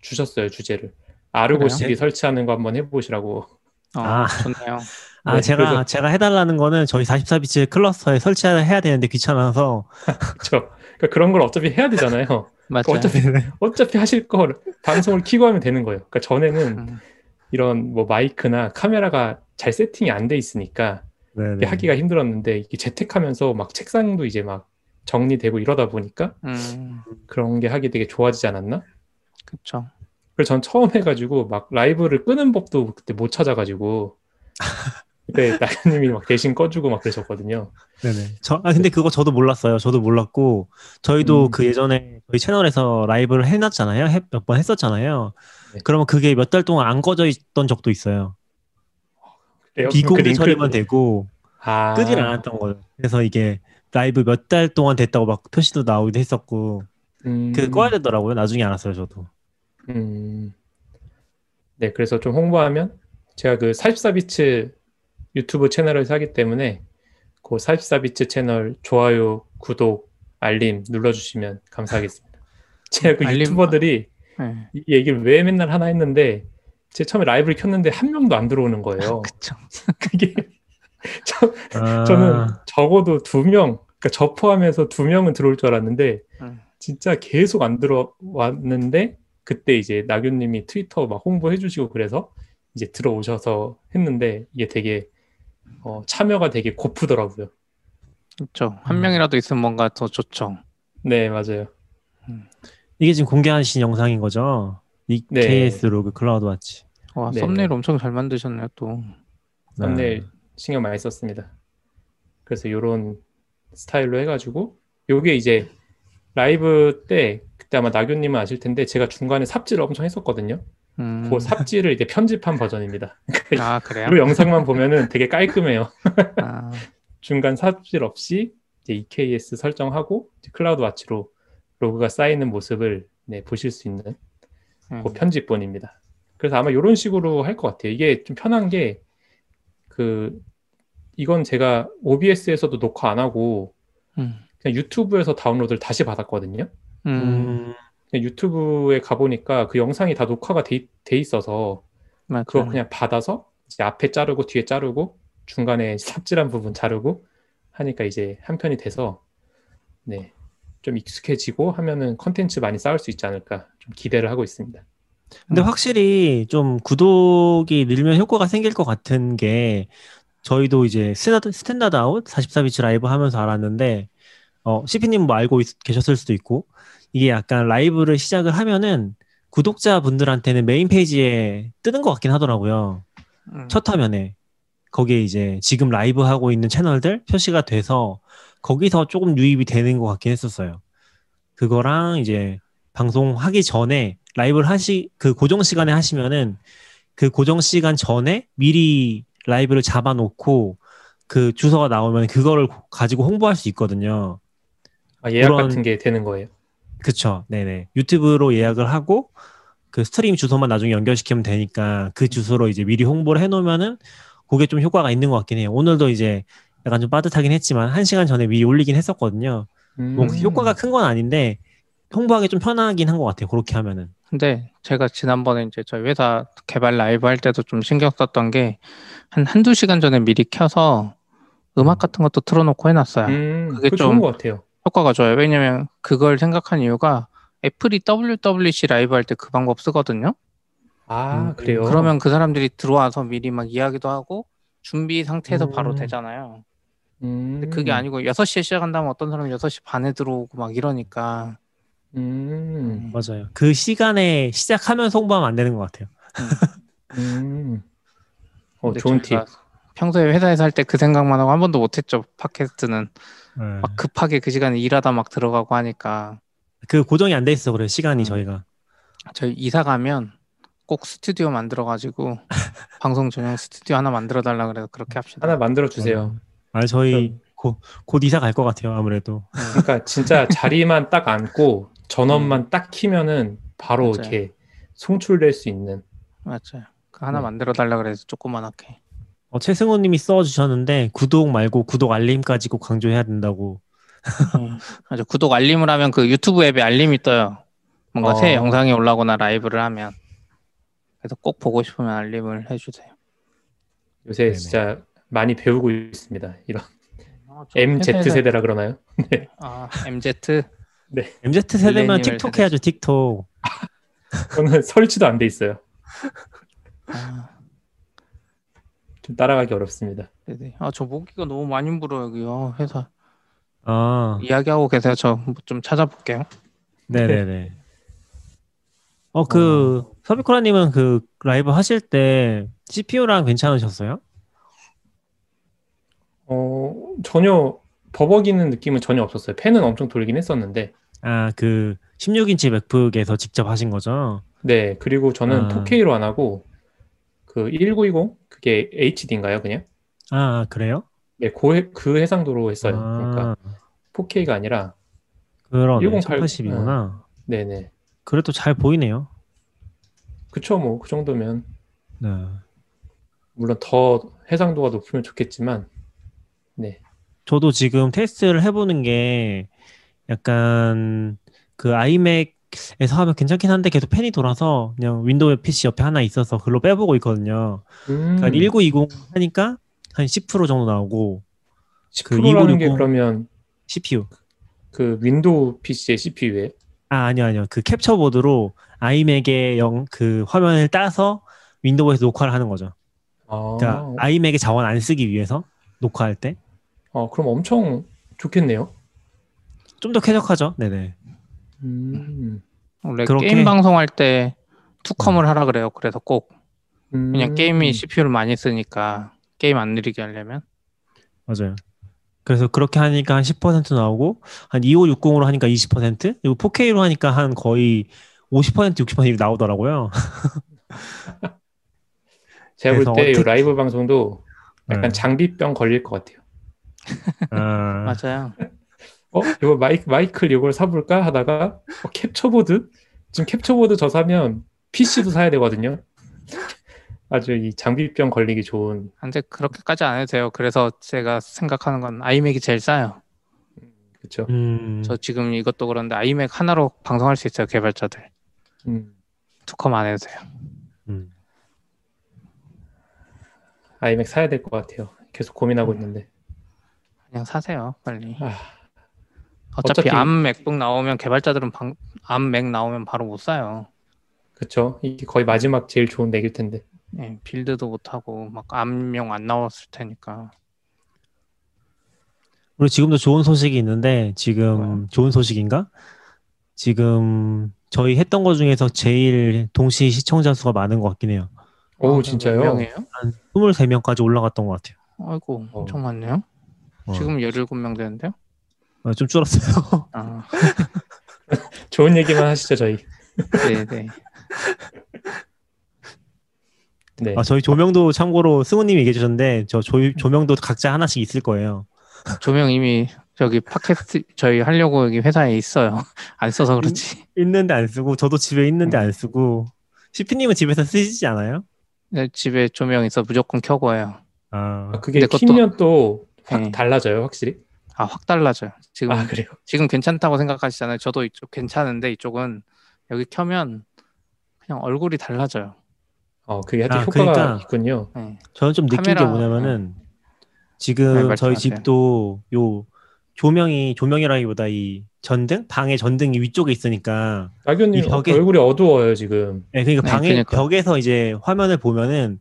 주셨어요 주제를 아르고 그래요? CD 설치하는 거 한번 해보시라고. 어, 아. 좋네요. 아, 네, 제가, 그래서- 제가 해달라는 거는 저희 44비치 클러스터에 설치해야 되는데 귀찮아서. [laughs] 그렇죠. 그러니까 그런 걸 어차피 해야 되잖아요. [laughs] 맞아요. 어차피 어차피 하실 걸 방송을 키고 하면 되는 거예요. 그러니까 전에는 음, 이런 뭐 마이크나 카메라가 잘 세팅이 안 돼 있으니까 네네. 하기가 힘들었는데 이게 재택하면서 막 책상도 이제 막 정리되고 이러다 보니까 음, 그런 게 하기 되게 좋아지지 않았나? 그쵸. 그래서 전 처음 해가지고 막 라이브를 끄는 법도 그때 못 찾아가지고 [laughs] 그때 나연님이 막 대신 꺼주고 막 그러셨거든요. 네네. 저, 아, 근데 그거 저도 몰랐어요. 저도 몰랐고, 저희도 음. 그 예전에 저희 채널에서 라이브를 해놨잖아요. 몇 번 했었잖아요. 네. 그러면 그게 몇 달 동안 안 꺼져 있던 적도 있어요. 비공개 그 링크- 처리만 되고, 아, 끄질 않았던 거예요. 그래서 이게 라이브 몇 달 동안 됐다고 막 표시도 나오기도 했었고, 음, 그 꺼야 되더라고요. 나중에 알았어요, 저도. 음. 네, 그래서 좀 홍보하면 제가 그 44비츠 유튜브 채널을 사기 때문에 그 44비츠 채널 좋아요, 구독, 알림 눌러주시면 감사하겠습니다. [laughs] 제가 그 알림- 유튜버들이 네. 이 얘기를 왜 맨날 하나 했는데 제 처음에 라이브를 켰는데 한 명도 안 들어오는 거예요. 그쵸. [laughs] 그게 [laughs] 저, 아, 저는 적어도 두 명, 그러니까 저 포함해서 두 명은 들어올 줄 알았는데 음. 진짜 계속 안 들어왔는데 그때 이제 나균님이 트위터 막 홍보해 주시고 그래서 이제 들어오셔서 했는데 이게 되게 어, 참여가 되게 고프더라고요. 그쵸. 한 음. 명이라도 있으면 뭔가 더 좋죠. 네, 맞아요. 이게 지금 공개하신 영상인 거죠? 이 네. KS 로그 CloudWatch. 와, 네. 썸네일 엄청 잘 만드셨네요, 또. 썸네일 신경 많이 썼습니다. 그래서 요런 스타일로 해가지고 요게 이제 라이브 때 그때 아마 나균님은 아실 텐데 제가 중간에 삽질을 엄청 했었거든요. 음. 그 삽질을 이제 편집한 버전입니다. [laughs] 아, 그래요? 이 영상만 보면은 되게 깔끔해요. 아, [laughs] 중간 삽질 없이 이제 EKS 설정하고 이제 CloudWatch로 로그가 쌓이는 모습을 네, 보실 수 있는 음. 그 편집본입니다. 그래서 아마 이런 식으로 할 것 같아요. 이게 좀 편한 게 그 이건 제가 OBS에서도 녹화 안 하고 음. 그냥 유튜브에서 다운로드를 다시 받았거든요. 음. 유튜브에 가보니까 그 영상이 다 녹화가 돼, 돼 있어서 맞아요. 그거 그냥 받아서 이제 앞에 자르고 뒤에 자르고 중간에 삽질한 부분 자르고 하니까 이제 한 편이 돼서 네. 좀 익숙해지고 하면은 컨텐츠 많이 쌓을 수 있지 않을까 좀 기대를 하고 있습니다. 근데 확실히 좀 구독이 늘면 효과가 생길 것 같은 게 저희도 이제 standard, standard out 44bits 라이브 하면서 알았는데 어, CP님 뭐 알고 있- 계셨을 수도 있고 이게 약간 라이브를 시작을 하면은 구독자분들한테는 메인 페이지에 뜨는 것 같긴 하더라고요. 음. 첫 화면에 거기에 이제 지금 라이브 하고 있는 채널들 표시가 돼서 거기서 조금 유입이 되는 것 같긴 했었어요. 그거랑 이제 방송 하기 전에 라이브를 하시 그 고정 시간에 하시면은 그 고정 시간 전에 미리 라이브를 잡아놓고 그 주소가 나오면 그거를 가지고 홍보할 수 있거든요. 아, 예약 그런- 같은 게 되는 거예요. 그쵸. 네네. 유튜브로 예약을 하고 그 스트림 주소만 나중에 연결시키면 되니까 그 주소로 이제 미리 홍보를 해놓으면은 그게 좀 효과가 있는 것 같긴 해요. 오늘도 이제 약간 좀 빠듯하긴 했지만 한 시간 전에 미리 올리긴 했었거든요. 뭐 음. 효과가 큰 건 아닌데 홍보하기 좀 편하긴 한 것 같아요. 그렇게 하면은. 근데 제가 지난번에 이제 저희 회사 개발 라이브 할 때도 좀 신경 썼던 게 한 한두 시간 전에 미리 켜서 음악 같은 것도 틀어놓고 해놨어요. 음, 그게 좀- 좋은 것 같아요. 효과가 좋아요. 왜냐면 그걸 생각한 이유가 애플이 WWC 라이브 할 때 그 방법 쓰거든요. 아 음, 그래요. 그러면 그 사람들이 들어와서 미리 막 이야기도 하고 준비 상태에서 바로 음. 되잖아요. 음, 근데 그게 아니고 6시에 시작한다면 어떤 사람은 6시 반에 들어오고 막 이러니까 음, 맞아요. 그 시간에 시작하면서 홍보하면 안 되는 것 같아요. 음. 어 근데 좋은 팁. 평소에 회사에서 할 때 그 생각만 하고 한 번도 못 했죠. 팟캐스트는 네. 막 급하게 그 시간에 일하다 막 들어가고 하니까 그 고정이 안 돼 있어 그래요. 시간이 음. 저희가. 저희 이사 가면 꼭 스튜디오 만들어 가지고 [laughs] 방송 전용 스튜디오 하나 만들어 달라 그래서 그렇게 합시다. 하나 만들어 주세요. 아 저희 곧, 곧 이사 갈 것 같아요. 아무래도. 그러니까 진짜 [laughs] 자리만 딱 앉고 전원만 딱 키면은 바로 음. 맞아요. 이렇게 송출될 수 있는. 맞아요. 그 하나 네. 만들어 달라 그래서 조그만하게. 어, 최승호님이 써주셨는데 구독 말고 구독 알림까지 꼭 강조해야 된다고. 음, 맞아. 구독 알림을 하면 그 유튜브 앱에 알림이 떠요. 뭔가 어. 새 영상이 올라오거나 라이브를 하면. 그래서 꼭 보고 싶으면 알림을 해주세요. 요새 네네. 진짜 많이 배우고 있습니다. 이런 어, 저 MZ 세대라 그러나요? [laughs] 아, MZ. MZ 세대면 틱톡. 해야죠. 틱톡. 저는 설치도 안 돼 있어요. 아, 좀 따라가기 어렵습니다. 네네. 아, 저 모기가 너무 많이 물어요, 여기요. 회사. 아, 이야기하고 계세요. 저 좀 찾아볼게요. 네네네. 어, 그, 서비코라님은 그 라이브 하실 때 CPU랑 괜찮으셨어요? 어 전혀 버벅이는 느낌은 전혀 없었어요. 팬은 엄청 돌긴 했었는데. 아, 그 16인치 맥북에서 직접 하신 거죠? 네 그리고 저는 아. 4K로 안 하고 그 1920 그게 HD인가요 그냥? 아, 그래요? 네, 그, 해- 그 해상도로 했어요. 그러니까 아, 4K가 아니라. 1080 1080이구나. 네네. 그래도 잘 보이네요. 그쵸 뭐 그 정도면 네. 물론 더 해상도가 높으면 좋겠지만 네. 저도 지금 테스트를 해보는 게 약간 그 아이맥에서 하면 괜찮긴 한데 계속 팬이 돌아서 그냥 윈도우 PC 옆에 하나 있어서 그걸로 빼보고 있거든요. 음, 그러니까 1920 하니까 한 10% 정도 나오고 그 10%라는 게2960 그러면 CPU. 그 윈도우 PC의 CPU에 아 아니요 아니요 그 캡처 보드로 아이맥의 영 그 화면을 따서 윈도우에서 녹화를 하는 거죠. 아, 그러니까 아이맥의 자원 안 쓰기 위해서 녹화할 때좀더 어, 그럼 엄청 좋겠네요. 쾌적하죠. 네네. 음, 원래 그렇게- 게임 방송할 때 투컴을 하라 그래요. 그래서 꼭 그냥 음, 게임이 CPU를 많이 쓰니까 게임 안 느리게 하려면 맞아요. 그래서 그렇게 하니까 한 10% 나오고 한 2560으로 하니까 20% 그리고 4K로 하니까 한 거의 50% 60% 나오더라고요. [laughs] 제가 볼 그래서 때이 어떻게- 라이브 방송도 약간 네. 장비병 걸릴 것 같아요. 아, [laughs] 맞아요. 어, 이거 마이크, 마이클 이걸 사볼까 하다가 어, 캡처보드? 지금 캡처보드 저 사면 PC도 사야 되거든요. 아주 이 장비병 걸리기 좋은. 근데 그렇게까지 안 해도 돼요. 그래서 제가 생각하는 건 아이맥이 제일 싸요. 그렇죠. 음, 저 지금 이것도 그런데 아이맥 하나로 방송할 수 있어요. 개발자들. 음. 두컴 안 해도 돼요. 아이맥 사야 될 것 같아요. 계속 고민하고 있는데. 그냥 사세요. 빨리. 아, 어차피, 어차피- 암 맥북 나오면 개발자들은 방, 암맥 나오면 바로 못 사요. 그렇죠. 이게 거의 마지막 제일 좋은 맥일 텐데. 예, 빌드도 못 하고 막 암용 안 나왔을 테니까. 그리고 지금도 좋은 소식이 있는데 지금? 좋은 소식인가? 지금 저희 했던 것 중에서 제일 동시 시청자 수가 많은 것 같긴 해요. 오 아, 진짜요? 명이에요? 한 23명까지 올라갔던 것 같아요. 아이고 어. 엄청 많네요. 어. 지금 17명 되는데요? 어, 좀 줄었어요. 아, [laughs] 좋은 얘기만 하시죠 저희. 네네. 네. 아, 저희 조명도 참고로 승우님이 얘기해 주셨는데 저 조, 조명도 각자 하나씩 있을 거예요. 조명 이미 저기 팟캐스트 저희 하려고 여기 회사에 있어요. 안 써서 그렇지. 있 는데 안 쓰고 저도 집에 있는데 안 쓰고 시피님은 집에서 쓰시지 않아요? 네, 집에 조명 있어 무조건 켜고 해요. 아, 아, 그게 키면 또 확 네. 달라져요 확실히. 아, 확 달라져요. 지금 아 그래요. 지금 괜찮다고 생각하시잖아요. 저도 이쪽 괜찮은데 이쪽은 여기 켜면 그냥 얼굴이 달라져요. 어 그게 아주 아, 효과가 그러니까- 있군요. 네. 저는 좀 느낀 게 카메라- 뭐냐면은 네, 지금 저희 말씀하세요. 집도 요 조명이 조명이라기보다 이 전등 방의 전등이 위쪽에 있으니까 이 벽에- 얼굴이 어두워요 지금. 네, 그러니까 네, 방의 그러니까. 벽에서 이제 화면을 보면은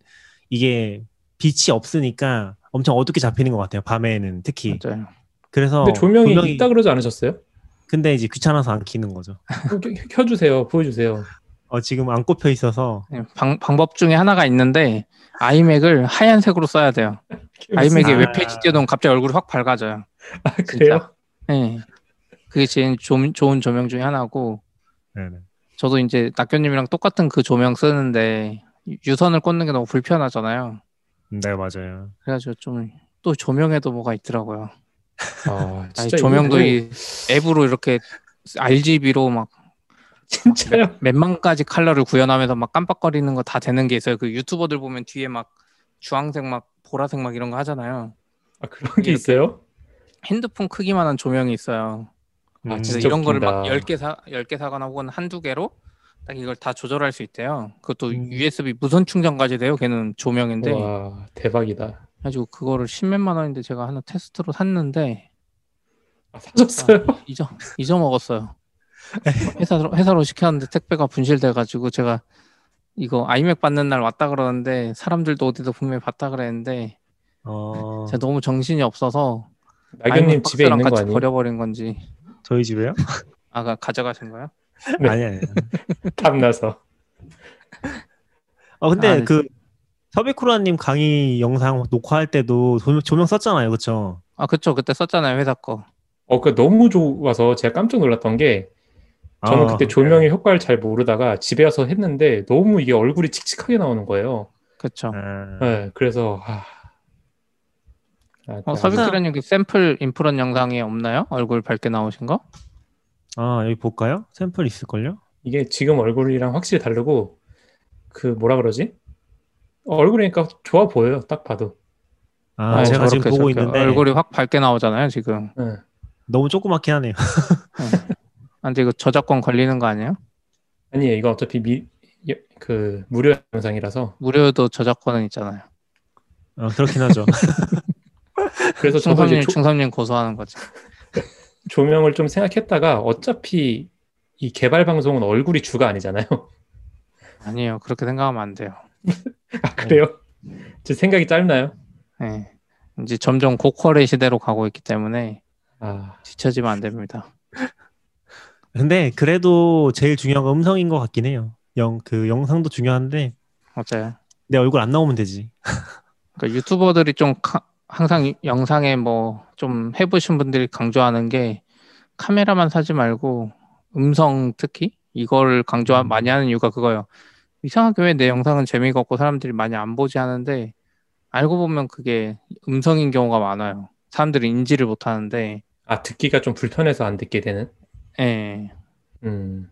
이게 빛이 없으니까 엄청 어둡게 잡히는 것 같아요. 밤에는 특히. 맞아요. 그래서 근데 조명이, 조명이 있다 그러지 않으셨어요? 근데 이제 귀찮아서 안 켜는 거죠. 켜- 켜주세요. 보여주세요. 어, 지금 안 꼽혀 있어서 네, 방, 방법 중에 하나가 있는데 아이맥을 하얀색으로 써야 돼요. [laughs] 아이맥에 아. 웹페이지 띄워놓으면 갑자기 얼굴이 확 밝아져요. 아, 그래요? 네. 그게 제일 조, 좋은 조명 중에 하나고 네네. 저도 이제 낙교님이랑 똑같은 그 조명 쓰는데 유선을 꽂는 게 너무 불편하잖아요. 네 맞아요. 그래가지고 좀 또 조명에도 뭐가 있더라고요. 아 [laughs] 아니, 조명도 이거 이 앱으로 이렇게 RGB로 막 진짜요? 몇만 가지 컬러를 구현하면서 막 깜빡거리는 거 다 되는 게 있어요. 그 유튜버들 보면 뒤에 막 주황색 막 보라색 막 이런 거 하잖아요. 아 그런 게 있어요? 핸드폰 크기만한 조명이 있어요. 아, 음, 그래서 진짜 이런 거를 막 웃긴다. 10개 사 10개 사거나 혹은 한두 개로 딱 이걸 다 조절할 수 있대요. 그것도 음. USB 무선 충전까지 돼요. 걔는 조명인데 와 대박이다. 가지고 그거를 십몇만 원인데 제가 하나 테스트로 샀는데 아, 사셨어요? 아, 잊어 잊어 먹었어요. [laughs] 회사로 회사로 시켰는데 택배가 분실돼 가지고 제가 이거 아이맥 받는 날 왔다 그러는데 사람들도 어디서 분명히 봤다 그랬는데 어, 제가 너무 정신이 없어서 아이맥 집에 있는 거 같이 아니에요? 버려버린 건지 저희 집에요? 아가 가져가신 거예요? 네. 아니 아니. 탐나서. [laughs] 어 근데 아, 네. 그 서비쿠라님 강의 영상 녹화할 때도 조명, 조명 썼잖아요, 그렇죠? 아 그쵸 그때 썼잖아요 회사 거. 어, 그 너무 좋아서 제가 깜짝 놀랐던 게 저는 아, 그때 조명의 효과를 잘 모르다가 집에 와서 했는데 너무 이게 얼굴이 칙칙하게 나오는 거예요. 그쵸. 아, 네, 그래서 아, 아, 어, 아, 서비스라님 그 샘플 인프런 영상에 없나요? 얼굴 밝게 나오신 거? 아 여기 볼까요? 샘플 있을걸요? 이게 지금 얼굴이랑 확실히 다르고 그 뭐라 그러지? 얼굴이니까 좋아 보여요. 딱 봐도. 아, 어, 제가 지금 보고 있는데 얼굴이 확 밝게 나오잖아요 지금. 네. 너무 조그맣긴 하네요. [laughs] 아, 근데 이거 저작권 걸리는 거 아니에요? 아니에요. 이거 어차피 미, 예, 그 무료 영상이라서. 무료도 저작권은 있잖아요. 어, 그렇긴 하죠. [laughs] 그래서 조, 충성님 고소하는 거지. [laughs] 조명을 좀 생각했다가 어차피 이 개발 방송은 얼굴이 주가 아니잖아요. [laughs] 아니에요 그렇게 생각하면 안 돼요. 아, 그래요? 제 생각이 짧나요? 네. 이제 점점 고퀄의 시대로 가고 있기 때문에 아, 뒤처지면 안 됩니다. 근데 그래도 제일 중요한 건 음성인 것 같긴 해요. 영, 그 영상도 중요한데 맞아요. 내 얼굴 안 나오면 되지. [laughs] 그러니까 유튜버들이 좀 카- 항상 이- 영상에 뭐 좀 해보신 분들이 강조하는 게 카메라만 사지 말고 음성 특히 이걸 강조 음. 많이 하는 이유가 그거예요. 이상하게 왜 내 영상은 재미가 없고 사람들이 많이 안 보지 하는데 알고 보면 그게 음성인 경우가 많아요. 사람들이 인지를 못 하는데 아 듣기가 좀 불편해서 안 듣게 되는. 예. 음,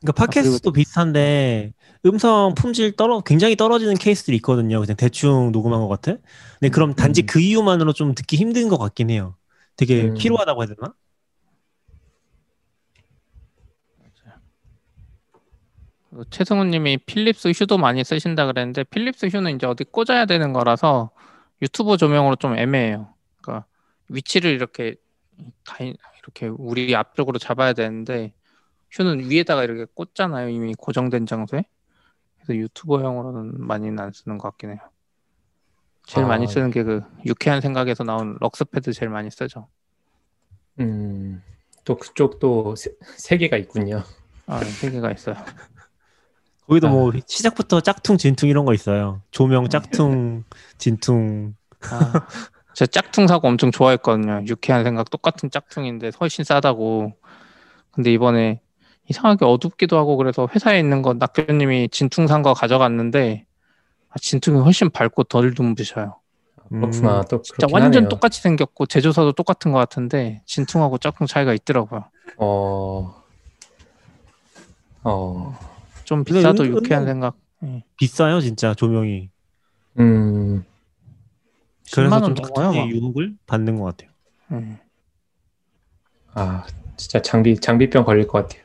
그러니까 팟캐스트도 비슷한데 음성 품질 떨어 굉장히 떨어지는 케이스들이 있거든요. 그냥 대충 녹음한 것 같아. 근데 그럼 단지 음. 그 이유만으로 좀 듣기 힘든 것 같긴 해요. 되게 음. 피로하다고 해야 되나? 그 최승우님이 필립스 휴도 많이 쓰신다 그랬는데 필립스 휴는 이제 어디 꽂아야 되는 거라서 유튜브 조명으로 좀 애매해요. 그러니까 위치를 이렇게 다 이렇게 우리 앞쪽으로 잡아야 되는데 휴는 위에다가 이렇게 꽂잖아요. 이미 고정된 장소에. 그래서 유튜버용으로는 많이는 안 쓰는 것 같긴 해요. 제일 아. 많이 쓰는 게 그 유쾌한 생각에서 나온 럭스패드 제일 많이 쓰죠. 음, 또 그쪽도 세, 세 개가 있군요. 아, 세 개가 있어요. 거기도 아. 뭐 시작부터 짝퉁 진퉁 이런 거 있어요. 조명 짝퉁 진퉁. 아, 저 짝퉁 사고 엄청 좋아했거든요. 유쾌한 생각 똑같은 짝퉁인데 훨씬 싸다고. 근데 이번에 이상하게 어둡기도 하고 그래서 회사에 있는 거 낙교님이 진퉁 산 거 가져갔는데 아, 진퉁이 훨씬 밝고 덜 눈부셔요. 그렇구나. 음, 또 진짜 완전 하네요. 똑같이 생겼고 제조사도 똑같은 것 같은데 진퉁하고 짝퉁 차이가 있더라고요. 어, 어, 좀 비싸도 은- 유쾌한 생각. 예. 비싸요 진짜 조명이. 음, 그래서 10만 좀 막. 유혹을 받는 것 같아요. 예. 아, 진짜 장비 장비병 걸릴 것 같아요.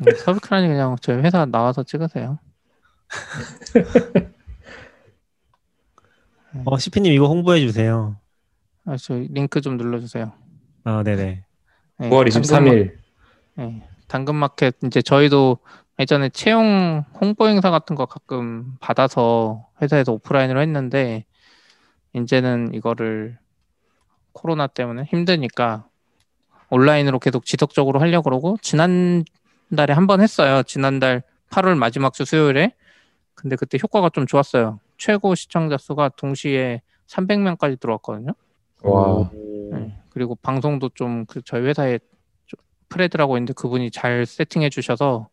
음, 서비크라니 그냥 저희 회사 나와서 찍으세요. [laughs] 어 시피님 이거 홍보해 주세요. 아, 저 링크 좀 눌러주세요. 아 네네. 예, 9월 당근마- 23일. 예, 당근마켓 이제 저희도 예전에 채용 홍보 행사 같은 거 가끔 받아서 회사에서 오프라인으로 했는데 이제는 이거를 코로나 때문에 힘드니까 온라인으로 계속 지속적으로 하려고 그러고 지난달에 한 번 했어요. 지난달 8월 마지막 주 수요일에 근데 그때 효과가 좀 좋았어요. 최고 시청자 수가 동시에 300명까지 들어왔거든요. 와, 네. 그리고 방송도 좀 그 저희 회사에 좀 프레드라고 있는데 그분이 잘 세팅해 주셔서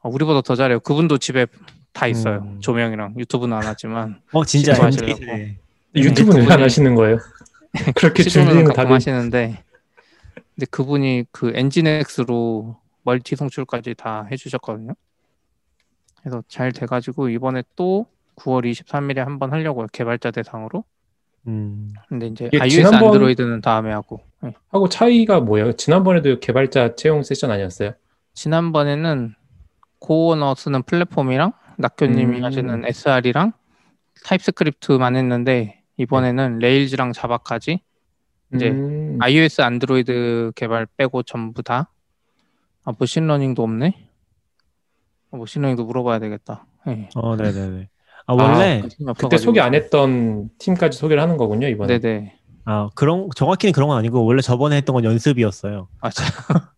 어, 우리보다 더 잘해요. 그분도 집에 다 있어요. 음. 조명이랑 유튜브는 안 하지만 어 진짜 하시려고. 세대. 유튜브는 왜 그분이- 안 하시는 거예요? [laughs] 그렇게 가끔 다들 하시는데 근데 그분이 그 엔진엑스로 멀티 송출까지 다 해주셨거든요. 그래서 잘 돼가지고 이번에 또 9월 23일에 한번 하려고요. 개발자 대상으로. 음. 근데 이제 iOS 지난번- 안드로이드는 다음에 하고. 네. 하고 차이가 뭐예요? 지난번에도 개발자 채용 세션 아니었어요? 지난번에는 Go언어 쓰는 플랫폼이랑 낙교님이 음. 하시는 SRE랑 TypeScript만 했는데 이번에는 Rails랑 자바까지 이제 음, iOS 안드로이드 개발 빼고 전부 다 아, machine learning도 없네. 아, machine learning도 물어봐야 되겠다. 네. 어 네 네 네. 아 원래 그때 소개 안 했던 팀까지 소개를 하는 거군요 이번에. 네 네. 아 그런 정확히는 그런 건 아니고 원래 저번에 했던 건 연습이었어요. 맞아. [laughs]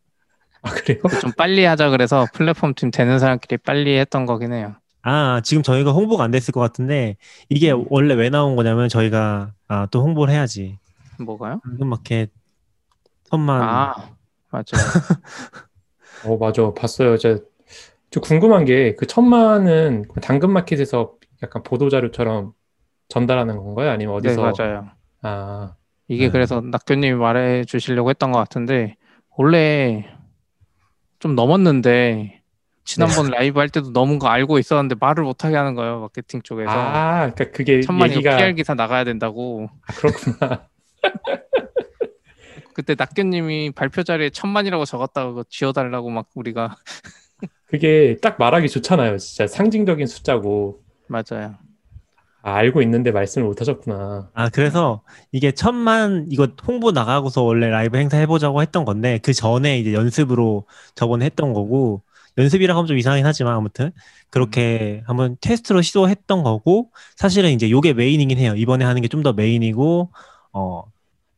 아 그래요? 좀 빨리 하자 그래서 플랫폼 팀 되는 사람끼리 빨리 했던 거긴 해요. 아 지금 저희가 홍보가 안 됐을 것 같은데 이게 음. 원래 왜 나온 거냐면 저희가 아, 또 홍보를 해야지. 뭐가요? 당근마켓 선만 아 맞아요. [laughs] 어 맞아 봤어요. 저, 저 궁금한 게 그 천만은 그 당근마켓에서 약간 보도 자료처럼 전달하는 건가요? 아니면 네 어디서? 맞아요. 아, 이게 네. 그래서 낙교님이 말해 주시려고 했던 것 같은데 원래 좀 넘었는데 지난번 라이브 할 때도 넘은 거 알고 있었는데 말을 못 하게 하는 거예요 마케팅 쪽에서 아, 그러니까 그게 천만이 얘기가 PR 기사 나가야 된다고 아, 그렇구나. [laughs] 그때 낙교님이 발표 자리에 천만이라고 적었다고 그거 지워달라고 막 우리가 [laughs] 그게 딱 말하기 좋잖아요. 진짜 상징적인 숫자고. 맞아요 아, 알고 있는데 말씀을 못 하셨구나. 아 그래서 이게 천만 이거 홍보 나가고서 원래 라이브 행사 해보자고 했던 건데 그 전에 이제 연습으로 저번에 했던 거고 연습이라고 하면 좀 이상하긴 하지만 아무튼 그렇게 한번 테스트로 시도했던 거고 사실은 이제 요게 메인이긴 해요. 이번에 하는 게 좀 더 메인이고 어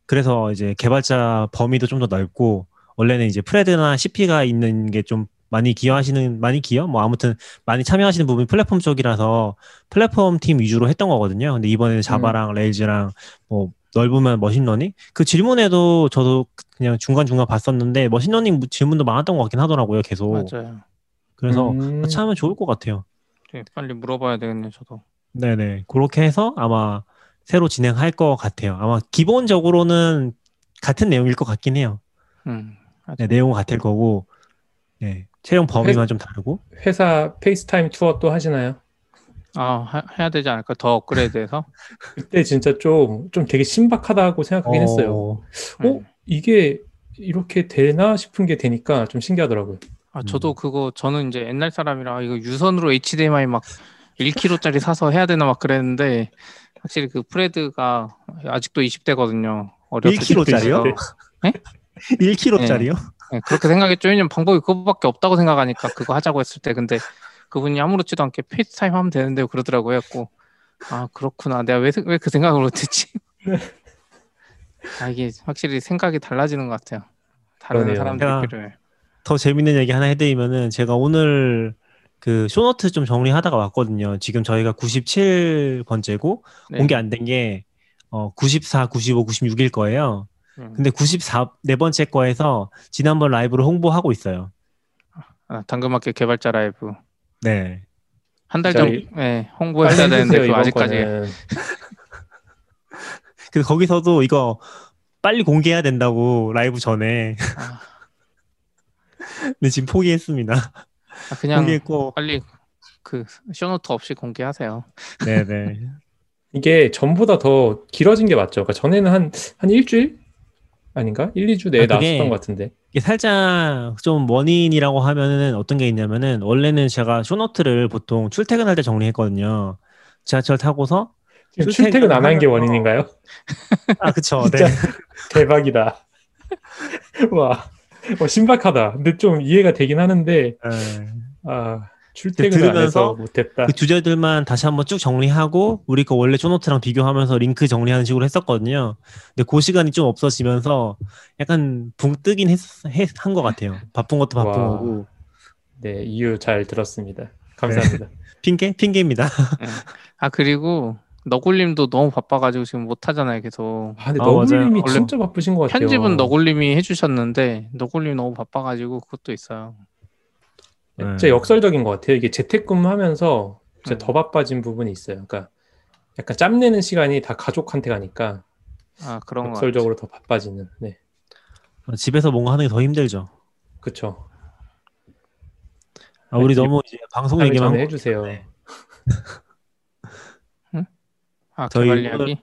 그래서 이제 개발자 범위도 좀 더 넓고 원래는 이제 프레드나 CP가 있는 게 좀 많이 기여하시는 많이 기여 뭐 아무튼 많이 참여하시는 부분이 플랫폼 쪽이라서 플랫폼 팀 위주로 했던 거거든요. 근데 이번에는 자바랑 Rails랑 뭐 넓으면 machine learning 그 질문에도 저도 그냥 중간 중간 봤었는데 machine learning 질문도 많았던 것 같긴 하더라고요. 계속 맞아요 그래서 음, 같이 하면 좋을 것 같아요. 네, 빨리 물어봐야 되겠네요 저도 네네 그렇게 해서 아마 새로 진행할 것 같아요. 아마 기본적으로는 같은 내용일 것 같긴 해요. 음, 네, 내용은 같을 거고 네 촬영 범위만 좀 다르고. 회사 FaceTime 투어 또 하시나요? 아 하- 해야 되지 않을까? 더 업그레이드해서. [laughs] 그때 진짜 좀, 좀 되게 신박하다고 생각하긴 했어요. 네. 어? 이게 이렇게 되나 싶은 게 되니까 좀 신기하더라고요. 아 음. 저도 그거 저는 이제 옛날 사람이라 이거 유선으로 HDMI 막 1kg짜리 사서 해야 되나 막 그랬는데 확실히 그 프레드가 아직도 20대거든요. 어렸을 1kg 짜리요? 네? 1kg짜리요? 네, 그렇게 생각했죠. 왜냐면 방법이 그거밖에 없다고 생각하니까 그거 하자고 했을 때 근데 그분이 아무렇지도 않게 FaceTime 하면 되는데 그러더라고요. 했고 아 그렇구나. 내가 왜 왜 그 생각을 못했지? 아 이게 확실히 생각이 달라지는 것 같아요. 다른 그러네요. 사람들이 필요해. 더 재밌는 얘기 하나 해드리면은 제가 오늘 그 쇼노트 좀 정리하다가 왔거든요. 지금 저희가 97번째고 네. 공개 안 된 게 어, 94, 95, 96일 거예요. 음. 근데 94, 네 번째 거에서 지난번 라이브를 홍보하고 있어요. 아, 당근마켓 개발자 라이브 네. 한 달전 이- 에 빨리 홍보했어야 되는데 그 아직까지. 그 [laughs] 거기서도 이거 빨리 공개해야 된다고 라이브 전에. 아. 근데 지금 포기했습니다. 아, 그냥 포기했고. 빨리 그 show note 없이 공개하세요. 네네. [laughs] 이게 전보다 더 길어진 게 맞죠? 그러니까 전에는 한, 한 일주일? 아닌가? 1, 2주 내에 아, 나왔었던 것 같은데. 이게 살짝 좀 원인이라고 하면은 어떤 게 있냐면은 원래는 제가 show note를 보통 출퇴근할 때 정리했거든요. 지하철 타고서 출퇴근 출퇴근 안 한 게 원인인가요? 아 그쵸. [laughs] 네. 대박이다. [laughs] 와, 어, 신박하다. 근데 좀 이해가 되긴 하는데, 네. 아, 들으면서 못했다. 그 주제들만 다시 한번 쭉 정리하고 우리 거 원래 쇼노트랑 비교하면서 링크 정리하는 식으로 했었거든요. 근데 그 시간이 좀 없어지면서 약간 붕 뜨긴 한 것 같아요. 바쁜 것도 바쁜 와. 거고 네, 이유 잘 들었습니다. 감사합니다. [laughs] 핑계 핑계입니다. 아 그리고 너굴님도 너무 바빠가지고 지금 못 하잖아요. 계속 아, 근데 아, 너굴님이. 진짜 바쁘신 것 같아요. 편집은 너굴님이 해주셨는데 너굴님 너무 바빠가지고 그것도 있어요. 진짜 역설적인 것 같아요. 이게 재택근무하면서 진짜 음. 더 바빠진 부분이 있어요. 그러니까 약간 짬내는 시간이 다 가족한테 가니까 아 그런 거. 역설적으로 더 바빠지는. 네, 집에서 뭔가 하는 게 더 힘들죠. 그렇죠. 아, 우리 아니, 너무 이제 방송 얘기만 해주세요. 네. 아 저희 오늘-.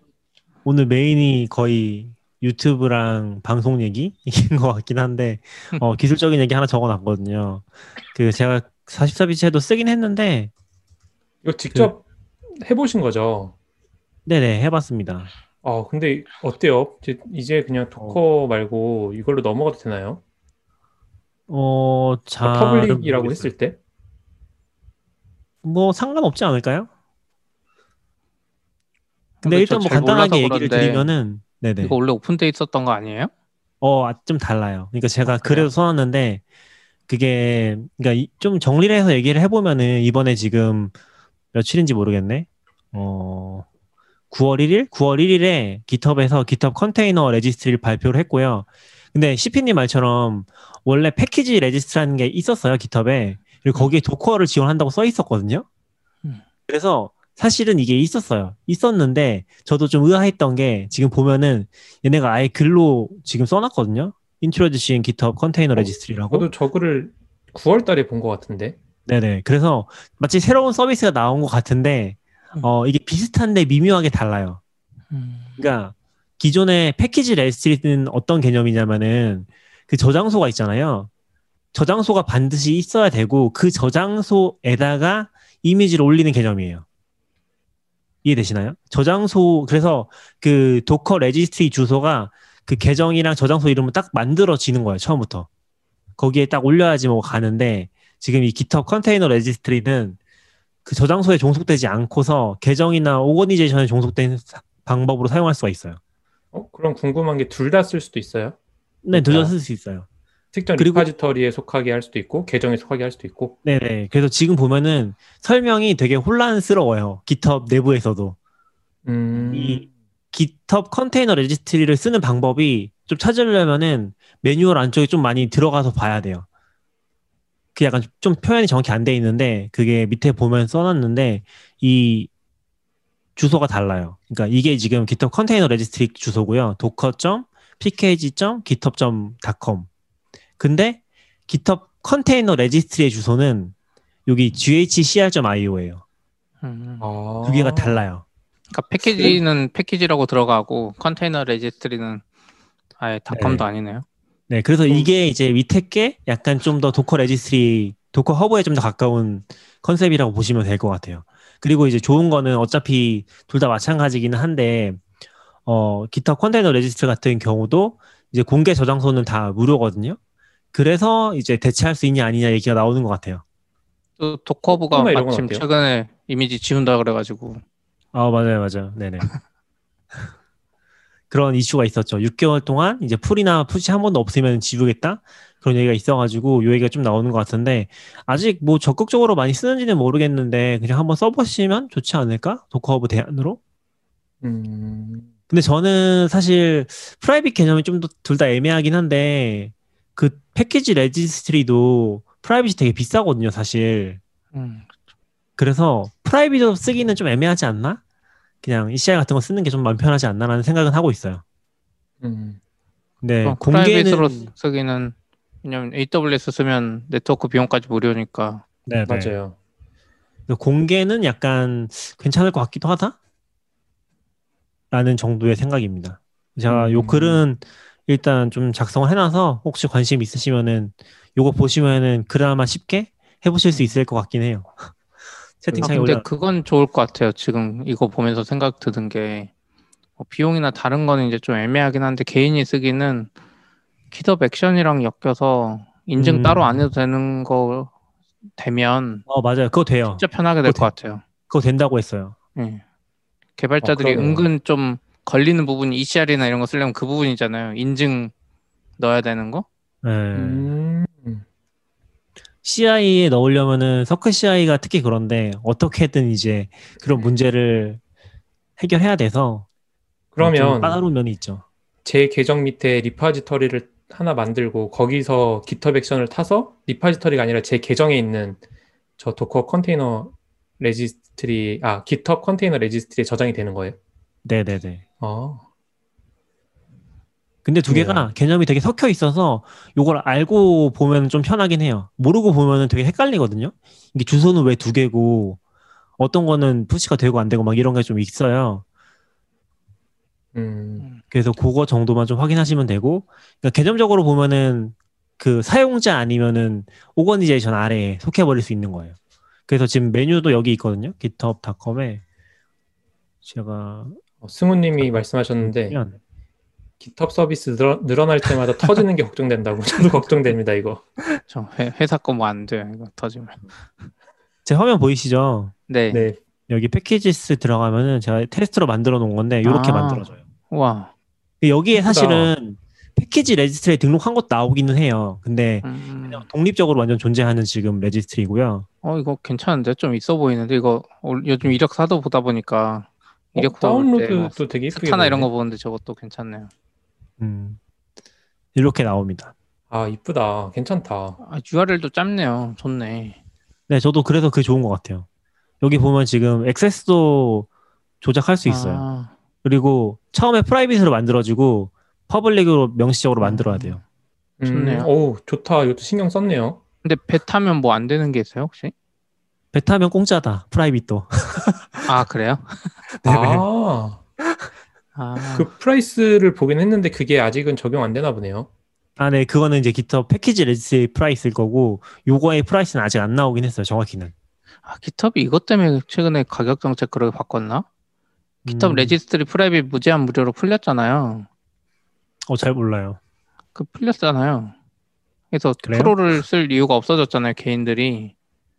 오늘 메인이 거의 유튜브랑 방송 얘기인 것 [laughs] 같긴 한데 어, [laughs] 기술적인 얘기 하나 적어놨거든요. 그 제가 44비치에도 쓰긴 했는데 이거 직접 해보신 거죠? 네네 해봤습니다. 아, 근데 어때요? 이제, 이제 그냥 Docker 말고 이걸로 넘어가도 되나요? 어, 아, 잘 public이라고 모르겠어요. 했을 때? 뭐 상관없지 않을까요? 근데 근데 일단 저뭐잘 간단하게 얘기를 그런데 드리면은 네네 이거 원래 오픈돼 있었던 거 아니에요? 어 좀 달라요. 그러니까 제가 아? 그래도 써놨는데 그게 그러니까 이- 좀 정리를 해서 얘기를 해보면은 이번에 지금 며칠인지 모르겠네. 어 9월 1일? 9월 1일에 GitHub에서 GitHub 컨테이너 레지스트리를 발표를 했고요. 근데 CP님 말처럼 원래 package registry라는 게 있었어요 GitHub에 그리고 거기에 Docker를 지원한다고 써 있었거든요. 음. 그래서 사실은 이게 있었어요. 있었는데 저도 좀 의아했던 게 지금 보면은 얘네가 아예 글로 지금 써놨거든요. Introducing GitHub Container Registry라고. 저도 저거를 9월 달에 본 것 같은데. 네네. 그래서 마치 새로운 서비스가 나온 것 같은데 어 이게 비슷한데 미묘하게 달라요. 음. 그러니까 기존의 package registry는 어떤 개념이냐면은 그 저장소가 있잖아요. 저장소가 반드시 있어야 되고 그 저장소에다가 이미지를 올리는 개념이에요. 이해되시나요? 저장소 그래서 그 Docker registry 주소가 그 계정이랑 저장소 이름을 딱 만들어지는 거예요 처음부터 거기에 딱 올려야지 뭐 가는데 지금 이 GitHub 컨테이너 레지스트리는 그 저장소에 종속되지 않고서 계정이나 오거니제이션에 종속된 사- 방법으로 사용할 수가 있어요. 어, 그럼 궁금한 게 둘 다 쓸 수도 있어요? 네, 그러니까. 둘다 쓸 수 있어요. 특정 그리고- 리파지터리에 속하게 할 수도 있고 계정에 속하게 할 수도 있고. 네네. 그래서 지금 보면은 설명이 되게 혼란스러워요. GitHub 내부에서도. 음, 이 GitHub 컨테이너 레지스트리를 쓰는 방법이 좀 찾으려면은 매뉴얼 안쪽에 좀 많이 들어가서 봐야 돼요. 그 약간 좀 표현이 정확히 안 돼 있는데 그게 밑에 보면 써놨는데 이 주소가 달라요. 그러니까 이게 지금 GitHub container registry 주소고요. docker.pkg.github.com. 근데 GitHub 컨테이너 레지스트리의 주소는 여기 ghcr.io예요. 음. 아. 두 개가 달라요. 그러니까 패키지는 패키지라고 들어가고 container registry는 아예 닷컴도 네. 아니네요. 네, 그래서 음. 이게 이제 밑에 게 약간 좀 더 Docker registry, Docker Hub에 좀 더 가까운 컨셉이라고 보시면 될 것 같아요. 그리고 이제 좋은 거는 어차피 둘 다 마찬가지기는 한데, 어, GitHub container registry 같은 경우도 이제 공개 저장소는 다 무료거든요. 그래서 이제 대체할 수 있냐 아니냐 얘기가 나오는 것 같아요. 또 Docker Hub가 마침? 최근에 이미지 지운다 그래가지고 아, 맞아요, 맞아요. 네네. [laughs] 그런 이슈가 있었죠. 6개월 동안 이제 pull이나 push 한 번도 없으면 지우겠다? 그런 얘기가 있어가지고 요 얘기가 좀 나오는 것 같은데 아직 뭐 적극적으로 많이 쓰는지는 모르겠는데 그냥 한번 써보시면 좋지 않을까? Docker Hub 대안으로? 음. 근데 저는 사실 private 개념이 좀 둘 다 애매하긴 한데 그 package registry도 private이 되게 비싸거든요, 사실. 음, 그래서 private으로 쓰기는 좀 애매하지 않나? 그냥 ECR 같은 거 쓰는 게 좀 마음 편하지 않나라는 생각은 하고 있어요. 음. 네, 어, 공개는 private으로 쓰기는 왜냐면 AWS 쓰면 네트워크 비용까지 무료니까 네, 네. 맞아요. 공개는 약간 괜찮을 것 같기도 하다. 라는 정도의 생각입니다. 제가 요 음. 글은 일단 좀 작성을 해놔서 혹시 관심 있으시면은 요거 보시면은 그나마 쉽게 해보실 수 있을 것 같긴 해요. [laughs] 아, 채팅창에 근데 올라. 그건 좋을 것 같아요. 지금 이거 보면서 생각 드는 게 뭐 비용이나 다른 거는 이제 좀 애매하긴 한데 개인이 쓰기는 키덥 액션이랑 엮여서 인증 음. 따로 안 해도 되는 거 되면 어 맞아요. 그거 돼요. 진짜 편하게 될 것 같아요. 그거 된다고 했어요. 예. 개발자들이 어. 은근 좀 걸리는 부분이 ECR이나 이런 거 쓰려면 그 부분이잖아요. 인증 넣어야 되는 거. 네. 음. CI에 넣으려면은 서클 CI가 특히 그런데 어떻게든 이제 그런 문제를 해결해야 돼서 좀 그러면 까다로운 면이 있죠. 제 계정 밑에 리파지터리를 하나 만들고 거기서 GitHub 액션을 타서 리파지터리가 아니라 제 계정에 있는 저 Docker container registry 아 GitHub 컨테이너 레지스트리에 저장이 되는 거예요. 네네네. 아. 근데 두 개가 그래요. 개념이 되게 섞여 있어서 요걸 알고 보면 좀 편하긴 해요. 모르고 보면은 되게 헷갈리거든요. 이게 주소는 왜 두 개고 어떤 거는 push가 되고 안 되고 막 이런 게 좀 있어요. 음. 그래서 그거 정도만 좀 확인하시면 되고 그러니까 개념적으로 보면은 그 사용자 아니면은 오거니제이션 아래에 속해 버릴 수 있는 거예요. 그래서 지금 메뉴도 여기 있거든요. github.com에 제가 어, 승우님이 말씀하셨는데 보면 GitHub 서비스 늘어, 늘어 날 때마다 터지는 게 걱정된다고 [laughs] 저도 걱정됩니다 이거. 저 회, 회사 거 뭐 안 돼요. 이거 터지면. 제 화면 보이시죠? 네. 네. 여기 패키지스 들어가면은 제가 테스트로 만들어 놓은 건데 이렇게 아. 만들어져요. 와. 여기에 예쁘다. 사실은 패키지 레지스트리에 등록한 것도 나오기는 해요. 근데 음, 그냥 독립적으로 완전 존재하는 지금 레지스트리고요. 어 이거 괜찮은데 좀 있어 보이는데 이거 올- 요즘 이력 사도 보다 보니까 어, 이력 볼때 다운로드도 뭐 되게 예쁘게 스타나 이런 거. 보는데 저것도 괜찮네요. 음. 이렇게 나옵니다. 아 이쁘다. 괜찮다. 아, URL도 짧네요. 좋네. 네, 저도 그래서 그게 좋은 것 같아요. 여기 보면 지금 액세스도 조작할 수 있어요. 아, 그리고 처음에 private으로 만들어지고 public으로 명시적으로 만들어야 돼요. 음, 좋네요. 오 좋다. 이것도 신경 썼네요. 근데 베타면 뭐 안 되는 게 있어요 혹시? 베타면 공짜다. private도. [laughs] 아 그래요? [laughs] 네, 아, 아, 그 price를 보긴 했는데 그게 아직은 적용 안 되나 보네요. 아, 네, 그거는 이제 GitHub package registry price일 거고 요거의 price는 아직 안 나오긴 했어요. 정확히는. 아 GitHub 이것 때문에 최근에 가격 정책 그렇게 바꿨나? GitHub 음, registry private 무제한 무료로 풀렸잖아요. 어, 잘 몰라요. 그 풀렸잖아요. 그래서 그래요? Pro를 쓸 이유가 없어졌잖아요 개인들이.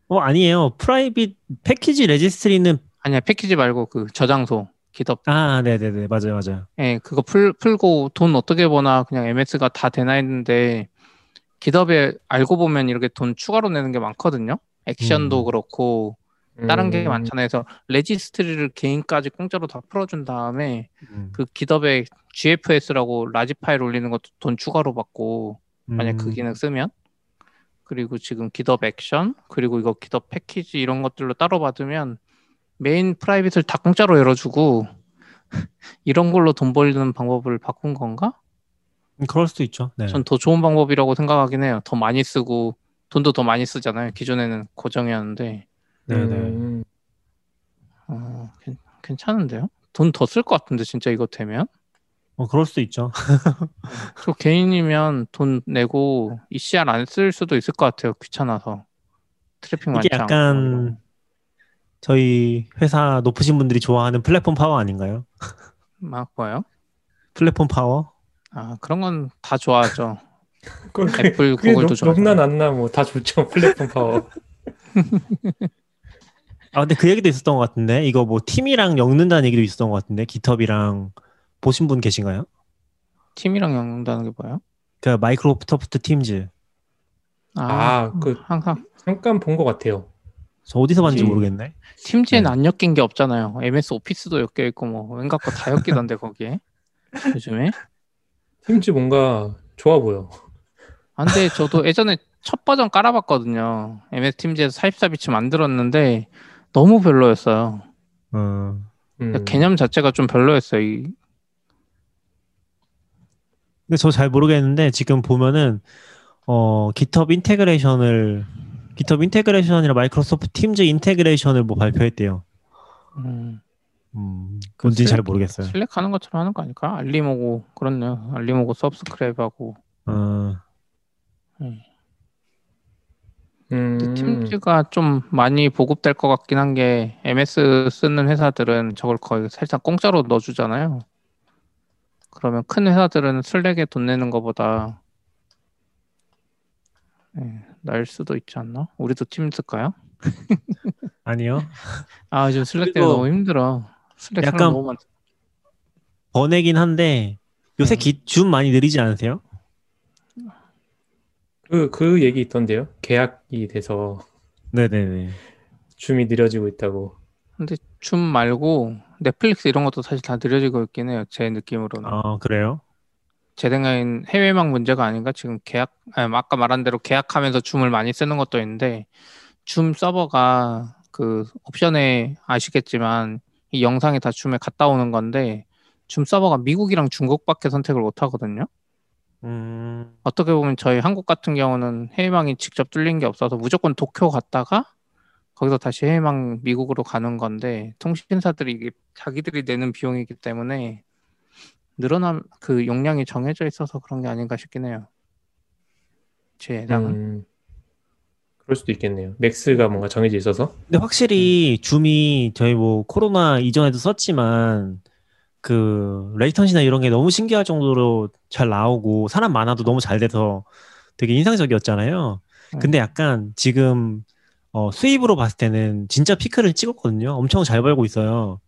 어, 아니에요. private package registry는 아니야 패키지 말고 그 저장소 GitHub. 아, 네, 네, 네. 맞아요. 맞아요. 예, 그거 풀, 풀고 돈 어떻게 버나 그냥 MS가 다 되나 했는데 GitHub에 알고 보면 이렇게 돈 추가로 내는 게 많거든요. 액션도 음. 그렇고 다른 게 음, 많잖아요. 그래서 registry를 개인까지 공짜로 다 풀어준 다음에 음, 그 깃허브에 GFS라고 라지 파일 올리는 것도 돈 추가로 받고 만약 그 음, 기능 쓰면 그리고 지금 GitHub Action 그리고 이거 GitHub Package 이런 것들로 따로 받으면 메인 private을 다 공짜로 열어주고 [laughs] 이런 걸로 돈 벌는 방법을 바꾼 건가? 음, 그럴 수도 있죠. 네. 전 더 좋은 방법이라고 생각하긴 해요. 더 많이 쓰고 돈도 더 많이 쓰잖아요. 기존에는 고정이었는데 네네. 음, 어, 괜- 괜찮은데요? 돈 더 쓸 것 같은데 진짜 이거 되면 어 그럴 수도 있죠. [laughs] 저 개인이면 돈 내고 ECR 안 쓸 수도 있을 것 같아요. 귀찮아서 트래픽 많지 이게 않고 약간 저희 회사 높으신 분들이 좋아하는 플랫폼 파워 아닌가요? 막 뭐요? 플랫폼 파워? 아 그런 건 다 좋아하죠. [laughs] 그게, Apple, Google도 높- 좋아하죠. 높나 낮나 뭐 다 좋죠 [laughs] 플랫폼 파워. 아 근데 그 얘기도 있었던 것 같은데 이거 뭐 팀이랑 엮는다는 얘기도 있었던 것 같은데 GitHub랑 보신 분 계신가요? 팀이랑 엮는다는 게 뭐예요? 그 Microsoft Teams 아, 그- 항상 잠깐 본 것 같아요. 저 어디서 봤는지 팀. 모르겠네. Teams에는 네. 안 엮인 게 없잖아요. MS 오피스도 엮여 있고 뭐 웬만한 거 다 엮이던데 거기에 [laughs] 요즘에. Teams 뭔가 좋아 보여. 아, 근데 저도 예전에 첫 버전 깔아봤거든요. MS Teams에서 44bits 만들었는데 너무 별로였어요. 어, 음. 개념 자체가 좀 별로였어요. 이, 근데 저 잘 모르겠는데 지금 보면은 어 GitHub integration을 GitHub integration이랑 Microsoft Teams integration을 뭐 발표했대요. 음, 음, 뭔지 잘 모르겠어요. Slack 하는 것처럼 하는 거 아닐까? 알림 오고 그렇네요. 알림 오고 subscribe하고 어, 근데 음. Teams가 좀 많이 보급될 것 같긴 한 게 MS 쓰는 회사들은 저걸 거의 살짝 공짜로 넣어주잖아요. 그러면 큰 회사들은 Slack에 돈 내는 것보다 예, 날 수도 있지 않나? 우리도 팀 쓸까요? [laughs] 아니요. 아 요즘 슬랙 때문에 너무 힘들어. 슬랙 약간 너무 많. 번외긴 한데 요새 음. 기, 줌 많이 느리지 않으세요? 그, 그 얘기 있던데요. 계약이 돼서 네네네. 줌이 느려지고 있다고. 근데 줌 말고 넷플릭스 이런 것도 사실 다 느려지고 있긴 해요. 제 느낌으로는. 어 그래요? 제 생각엔 해외망 문제가 아닌가 지금 계약 아니, 아까 말한 대로 계약하면서 줌을 많이 쓰는 것도 있는데 줌 서버가 그 옵션에 아시겠지만 이 영상이 다 줌에 갔다 오는 건데 줌 서버가 미국이랑 중국밖에 선택을 못 하거든요. 음, 어떻게 보면 저희 한국 같은 경우는 해외망이 직접 뚫린 게 없어서 무조건 도쿄 갔다가 거기서 다시 해외망 미국으로 가는 건데 통신사들이 이게 자기들이 내는 비용이기 때문에 늘어남 그 용량이 정해져 있어서 그런 게 아닌가 싶긴 해요. 제 예상은. 음. 그럴 수도 있겠네요. 맥스가 뭔가 정해져 있어서. 근데 확실히 줌이 저희 뭐 코로나 이전에도 썼지만 그 레이턴시나 이런 게 너무 신기할 정도로 잘 나오고 사람 많아도 너무 잘 돼서 되게 인상적이었잖아요. 근데 약간 지금 어, 수입으로 봤을 때는 진짜 피크를 찍었거든요. 엄청 잘 벌고 있어요.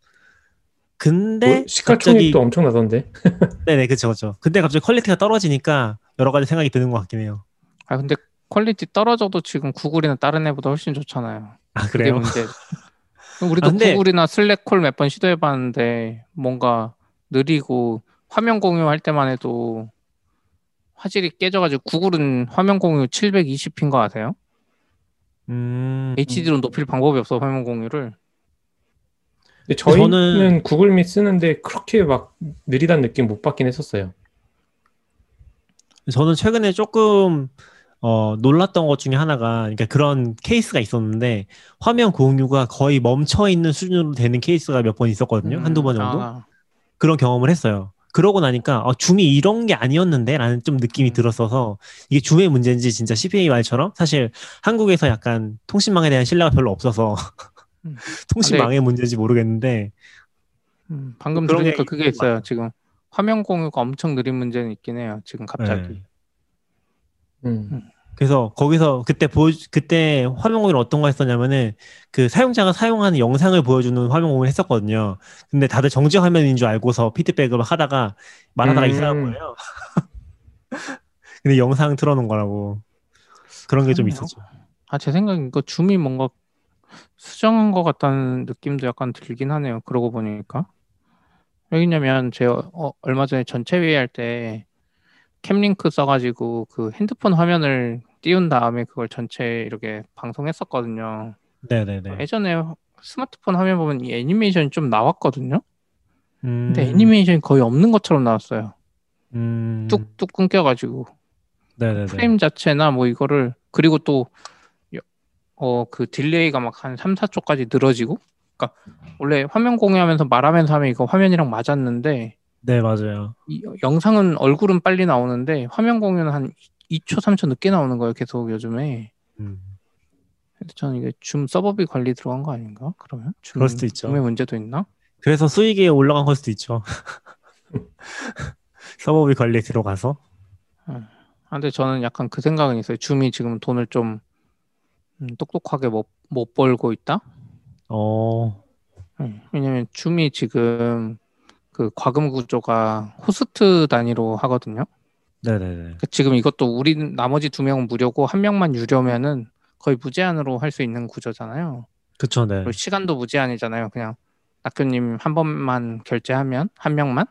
근데 뭐 시가총액도 엄청 나던데. [laughs] 네네 그쵸 그쵸. 근데 갑자기 퀄리티가 떨어지니까 여러 가지 생각이 드는 것 같긴 해요. 아 근데 퀄리티 떨어져도 지금 Google이나 다른 애보다 훨씬 좋잖아요. 아 그래요? 문제. [laughs] 우리도 아, 근데- Google이나 Slack call 몇 번 시도해봤는데 뭔가 느리고 화면 공유할 때만 해도 화질이 깨져가지고 Google은 화면 공유 720p인 거 아세요? 음, HD로 높일 방법이 없어 화면 공유를. 근데 저희는 저는- Google Meet 쓰는데 그렇게 막 느리다는 느낌 못 받긴 했었어요. 저는 최근에 조금 어, 놀랐던 것 중에 하나가 그러니까 그런 케이스가 있었는데 화면 공유가 거의 멈춰 있는 수준으로 되는 케이스가 몇 번 있었거든요. 음, 한두 번 정도. 아, 그런 경험을 했어요. 그러고 나니까 어, Zoom이 이런 게 아니었는데 라는 좀 느낌이 음. 들었어서 이게 줌의 문제인지 진짜 CPA 말처럼 사실 한국에서 약간 통신망에 대한 신뢰가 별로 없어서 [laughs] 음. [laughs] 통신망의 문제인지 모르겠는데 음, 방금 그런 들으니까 그게 좀 있어요. 많아요. 지금 화면 공유가 엄청 느린 문제는 있긴 해요. 지금 갑자기. 네. 음. 그래서 거기서 그때 보 그때 화면 공유를 어떤 거 했었냐면은 그 사용자가 사용하는 영상을 보여주는 화면 공유를 했었거든요. 근데 다들 정지 화면인 줄 알고서 피드백을 막 하다가 말하다가 음. 이상한 거예요. [laughs] 근데 영상 틀어놓은 거라고 그런 게 좀. 있었죠. 아, 제 생각엔 이거 줌이 뭔가 수정한 것 같다는 느낌도 약간 들긴 하네요. 그러고 보니까. 왜냐면 제가 어, 얼마 전에 전체 회의할 때 캠링크 써가지고 그 핸드폰 화면을 띄운 다음에 그걸 전체 이렇게 방송했었거든요. 네네네. 예전에 스마트폰 화면 보면 이 애니메이션이 좀 나왔거든요. 음, 근데 애니메이션이 거의 없는 것처럼 나왔어요. 음, 뚝뚝 끊겨가지고 네네네. 프레임 자체나 뭐 이거를 그리고 또 어 그 딜레이가 막 한 3, 4초까지 늘어지고 그러니까 원래 화면 공유하면서 말하면서 하면 이거 화면이랑 맞았는데 네, 맞아요. 이 영상은 얼굴은 빨리 나오는데 화면 공유는 한 2초, 3초 늦게 나오는 거예요. 계속 요즘에. 음. 그래서 저는 이게 줌 서버비 관리 들어간 거 아닌가? 그러면 줌, 그럴 수도 있죠. Zoom의 문제도 있나? 그래서 수익이 올라간 걸 수도 있죠. [laughs] 서버비 관리에 들어가서. 아, 근데 저는 약간 그 생각은 있어요. 줌이 지금 돈을 좀 음, 똑똑하게 못, 못 벌고 있다. 어, 음, 왜냐면 줌이 지금 그 과금 구조가 호스트 단위로 하거든요. 네네네. 그러니까 지금 이것도 우리 나머지 두 명은 무료고 한 명만 유료면은 거의 무제한으로 할 수 있는 구조잖아요. 그쵸, 네. 시간도 무제한이잖아요. 그냥 낙교님 한 번만 결제하면 한 명만.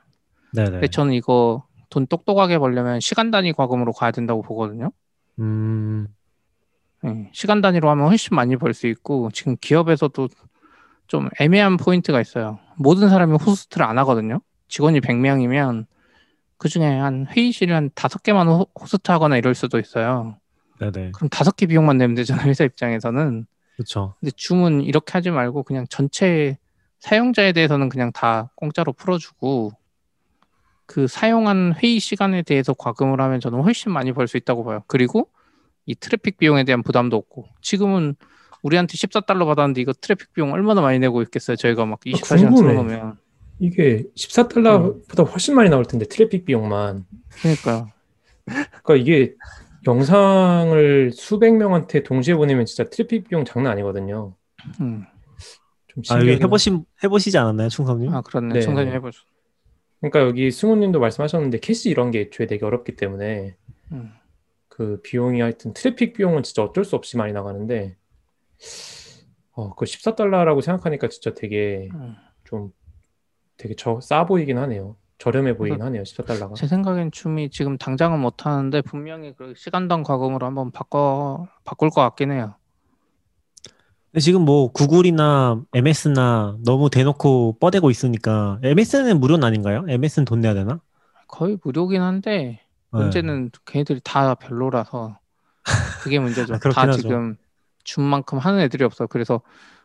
네네. 근데 저는 이거 돈 똑똑하게 벌려면 시간 단위 과금으로 가야 된다고 보거든요. 음, 예, 시간 단위로 하면 훨씬 많이 벌 수 있고 지금 기업에서도 좀 애매한 포인트가 있어요. 모든 사람이 호스트를 안 하거든요. 직원이 100명이면 그 중에 한 회의실을 한 다섯 개만 호- 호스트 하거나 이럴 수도 있어요. 네네. 그럼 다섯 개 비용만 내면 되잖아요. 회사 입장에서는. 그쵸. 근데 Zoom은 이렇게 하지 말고 그냥 전체 사용자에 대해서는 그냥 다 공짜로 풀어주고 그 사용한 회의 시간에 대해서 과금을 하면 저는 훨씬 많이 벌 수 있다고 봐요. 그리고 이 트래픽 비용에 대한 부담도 없고 지금은 우리한테 14달러 받았는데 이거 트래픽 비용 얼마나 많이 내고 있겠어요. 저희가 막 24시간 궁금해. 틀어놓으면 이게 14달러보다 훨씬 많이 나올 텐데 트래픽 비용만. 그러니까요. 그러니까 이게 영상을 수백 명한테 동시에 보내면 진짜 트래픽 비용 장난 아니거든요. 음. 좀 아, 여기 해보신, 해보시지 않았나요, 충성님? 아 그렇네. 네. 총사님 해보죠. 그러니까 여기 승우님도 말씀하셨는데 캐시 이런 게 애초에 되게 어렵기 때문에 음. 그 비용이 하여튼 트래픽 비용은 진짜 어쩔 수 없이 많이 나가는데 어, 그 14달러라고 생각하니까 진짜 되게 음. 좀 되게 저, 싸 보이긴 하네요. 저렴해 보이긴 하네요. 14달러가. 제 생각엔 줌이 지금 당장은 못 하는데 분명히 그 시간당 과금으로 한번 바꿔 바꿀 것 같긴 해요. 근데 지금 뭐 구글이나 MS나 너무 대놓고 뻗대고 있으니까 MS는 무료는 아닌가요? MS는 돈 내야 되나? 거의 무료긴 한데 네. 문제는 걔네들이 다 별로라서 그게 문제죠. 아, 다 하죠. 지금 줌만큼 하는 애들이 없어. 그래서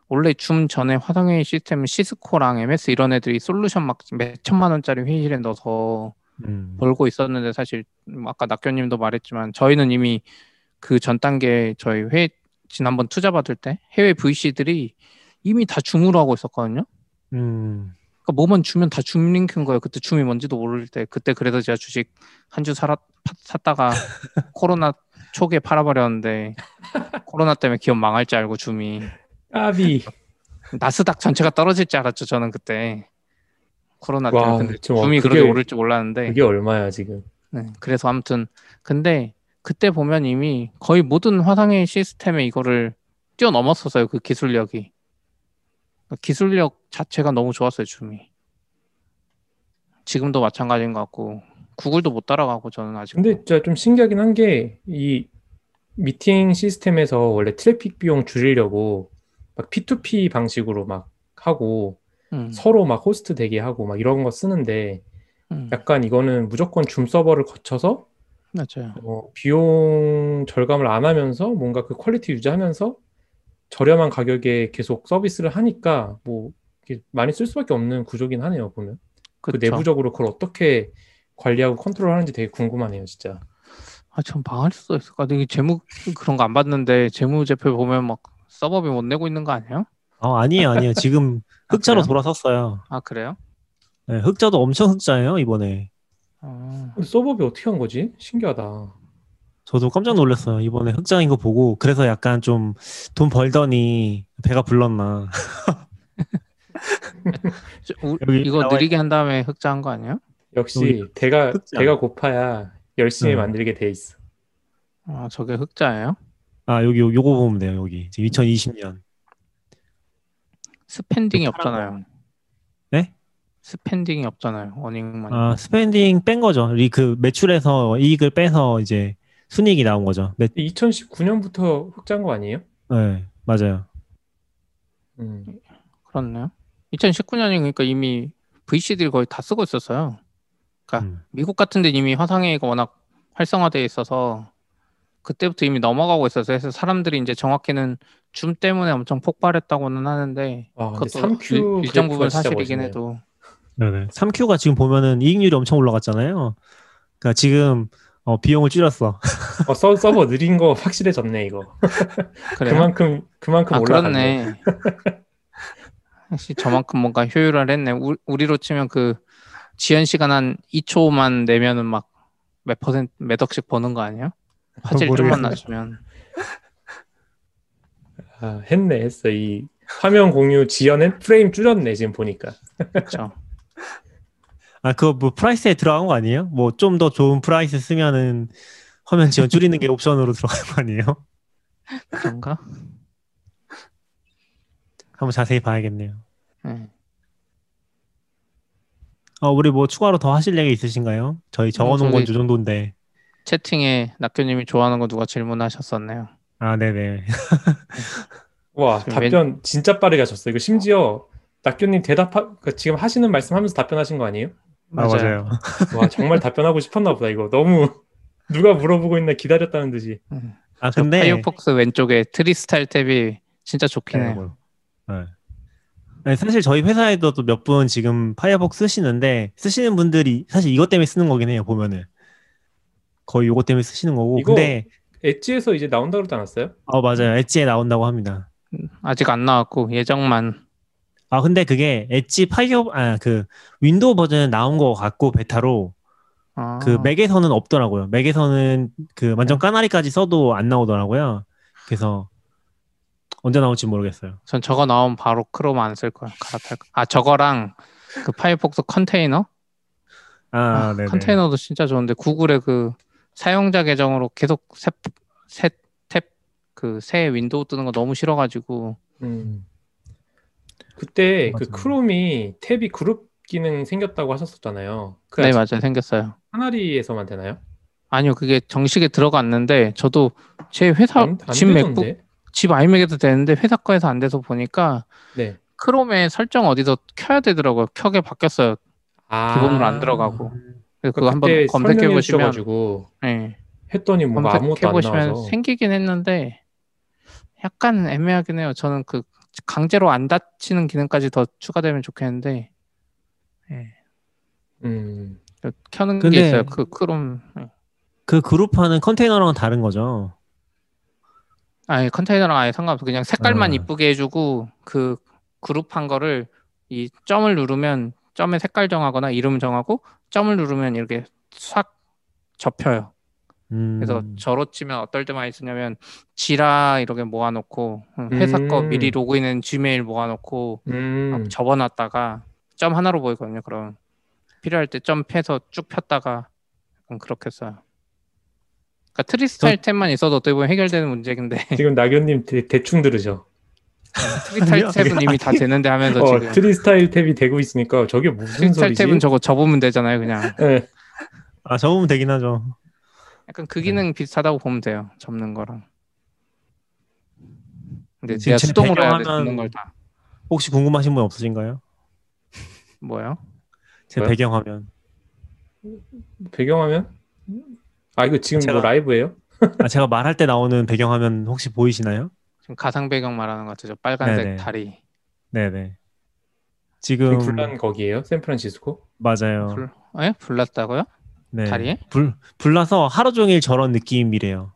원래 줌 전에 화상회의 시스템은 시스코랑 MS 이런 애들이 솔루션 막 몇 천만 원짜리 회의실에 넣어서 음. 벌고 있었는데 사실 뭐 아까 낙교님도 말했지만 저희는 이미 그 전 단계 저희 회 지난번 투자 받을 때 해외 VC들이 이미 다 줌으로 하고 있었거든요. 음. 그러니까 뭐만 주면 다 줌 링크인 거예요. 그때 줌이 뭔지도 모를 때 그때 그래서 제가 주식 한 주 살았 파- 샀다가 [laughs] 코로나 초기에 팔아버렸는데 코로나 때문에 기업 망할 줄 알고 줌이 까비. 나스닥 전체가 떨어질 줄 알았죠. 저는 그때 코로나 와, 때문에 근데 좀 줌이 그게- 그렇게 오를 줄 몰랐는데 그게 얼마야 지금? 네, 그래서 아무튼 근데 그때 보면 이미 거의 모든 화상회의 시스템에 이거를 뛰어넘었었어요. 그 기술력이 기술력 자체가 너무 좋았어요. 줌이 지금도 마찬가지인 것 같고 구글도 못 따라가고 저는 아직 근데 진짜 좀 신기하긴 한 게 이 미팅 시스템에서 원래 트래픽 비용 줄이려고 막 P2P 방식으로 막 하고 음, 서로 막 호스트 되게 하고 막 이런 거 쓰는데 음, 약간 이거는 무조건 줌 서버를 거쳐서 맞아요. 어, 비용 절감을 안 하면서 뭔가 그 quality 유지하면서 저렴한 가격에 계속 서비스를 하니까 뭐 많이 쓸 수밖에 없는 구조긴 하네요 보면 그 그쵸. 내부적으로 그걸 어떻게 관리하고 컨트롤하는지 되게 궁금하네요 진짜 아, 전 망할 수도 있을 것 같아요. 이게 재무 그런 거 안 봤는데 재무제표 보면 막 서버비 못 내고 있는 거 아니에요? 어, 아니에요, 아니에요. 지금 [laughs] 아, 흑자로 그래요? 돌아섰어요. 아 그래요? 네, 흑자도 엄청 흑자예요, 이번에. 어, 근데 서버비 어떻게 한 거지? 신기하다 저도 깜짝 놀랐어요. 이번에 흑자인 거 보고. 그래서 약간 좀 돈 벌더니 배가 불렀나. 저- [laughs] 우- 여기 이거 나와 느리게 한 다음에 흑자한 거 아니에요? 역시 배가 흑자. 배가 고파야 열심히 음. 만들게 돼 있어 아 저게 흑자예요? 아, 여기, 요- 요거 보면 돼요, 여기. 지금 2020년. spending이 그 없잖아요. 네? spending이 없잖아요. earning만. 아, spending 뺀 거죠. 이 그 매출에서 이익을 빼서 이제 순이익이 나온 거죠. 매, 2019년부터 흑자인 거 아니에요? 네, 맞아요. 음. 그렇네요. 2019년이 그러니까 이미 VC들이 거의 다 쓰고 있었어요. 음. 미국 같은 데 이미 화상회의가 워낙 활성화되어 있어서 그때부터 이미 넘어가고 있었어요. 그래서 사람들이 이제 정확히는 줌 때문에 엄청 폭발했다고는 하는데 와, 근데 그것도 3Q 일, 일정 부분 사실이긴 멋있네요. 해도 네네. 3Q가 지금 보면은 이익률이 엄청 올라갔잖아요. 그러니까 지금 어, 비용을 줄였어. 어, 서, 서버 느린 거 확실해졌네 이거. [laughs] 그래요. 그만큼 그만큼 아 올라갔네. [laughs] 역시 저만큼 뭔가 효율을 했네. 우, 우리로 치면 그 지연 시간 한 2초만 내면은 막 몇 퍼센트 몇 억씩 버는 거 아니에요? 화질 좀만. 낮추면 아, 했네 했어 이 화면 공유 지연은 프레임 줄였네 지금 보니까. 그렇죠. [laughs] 아, 그거 뭐 price에 들어간 거 아니에요? 뭐 좀 더 좋은 price 쓰면은 화면 지원 줄이는 게 옵션으로 들어간 거 아니에요? 그런가? 한번 자세히 봐야겠네요. 네. 어, 우리 뭐 추가로 더 하실 얘기 있으신가요? 저희 적어놓은 어, 건이 정도인데. 채팅에 낙교님이 좋아하는 거 누가 질문하셨었네요. 아, 네네. [laughs] 와 답변 진짜 빠르게 하셨어. 이거 심지어 낙교님 대답 그 지금 하시는 말씀하면서 답변하신 거 아니에요? 아, 맞아요. 와 정말 답변하고 싶었나 보다 이거 너무 [laughs] 누가 물어보고 있나 기다렸다는 듯이. 아, 저 근데. 파이어폭스 왼쪽에 Tree Style Tab이 진짜 좋긴 네, 해요. 뭐. 네. 네, 사실 저희 회사에도 몇 분 지금 파이어폭스 쓰시는데 쓰시는 분들이 사실 이것 때문에 쓰는 거긴 해요 보면은 거의 이것 때문에 쓰시는 거고 이거- 근데 엣지에서 이제 나온다 그러지 않았어요? 어 맞아요 엣지에 나온다고 합니다 아직 안 나왔고 예정만 아 근데 그게 엣지 파이어 아 그 윈도우 버전 나온 거 같고 베타로 아, 그 맥에서는 없더라고요 맥에서는 그 완전 Canary까지 써도 안 나오더라고요 그래서 언제 나올지 모르겠어요 전 저거 나오면 바로 크롬 안 쓸 거야. 갈아탈 거. 아 저거랑 그 파이어폭스 컨테이너? 아, 아, 네네 컨테이너도 진짜 좋은데 구글의 그 사용자 계정으로 계속 새 탭 그 새 윈도우 뜨는 거 너무 싫어가지고 음. 그때 그 맞아요. 크롬이 탭이 그룹 기능 생겼다고 하셨었잖아요. 그 네 맞아요 생겼어요. Canary에서만 되나요? 아니요 그게 정식에 들어갔는데 저도 제 회사 안, 안집 맥북 되던데. 집 아이맥에도 되는데 회사 거에서 안 돼서 보니까 네. 크롬에 설정 어디서 켜야 되더라고요. 켜게 바뀌었어요. 아, 기본으로 안 들어가고. 그래서 그거 그러니까 한번 검색해 보시면 네. 했더니 아무것도 검색해 안 보시면 생기긴 했는데 약간 애매하긴 해요. 저는 그 강제로 안 닫히는 기능까지 더 추가되면 좋겠는데 예. 음, 그 켜는 게 있어요. 그 크롬 예. 그 그룹하는 컨테이너랑은 다른 거죠 아니 컨테이너랑 아예 상관없어. 그냥 색깔만 아. 이쁘게 해주고 그 그룹한 거를 이 점을 누르면 점의 색깔 정하거나 이름 정하고 점을 누르면 이렇게 싹 접혀요. 음. 그래서 저로 치면 어떨 때 많이 쓰냐면 지라 이렇게 모아놓고 응, 회사 거 음. 미리 로그인은 지메일 모아놓고 음, 막 접어놨다가 점 하나로 보이거든요. 그럼 필요할 때점 펴서 쭉 폈다가 그렇게 써요. 그러니까 Tree Style Tab만 있어도 어떻게 보면 해결되는 문제인데 [laughs] 지금 낙연님 대, 대충 들으죠. 트리 스타일 아니요. 탭은 이미 다 되는데 하면서 어, 지금 트리 스타일 탭이 되고 있으니까 저게 무슨 트리 스타일 소리지? 탭은 저거 접으면 되잖아요. 그냥 예. 아 적으면 되긴 하죠 약간 그 기능 비슷하다고 보면 돼요. 접는 거랑. 근데 지금 제가 제 수동으로 해야 돼. 접는 걸 다. 혹시 궁금하신 분 없으신가요? 뭐요? 제 뭐요? 배경화면 배경화면? 아 이거 지금 뭐 제가- 라이브예요? 아 제가 말할 때 나오는 배경화면 혹시 보이시나요? 지금 가상 배경 말하는 것 같죠. 빨간색 네네. 다리. 네네 지금 불난 거기에요? 샌프란시스코? 맞아요 불, 예? 불났다고요? 네. 다리에? 불 불나서 하루 종일 저런 느낌이래요.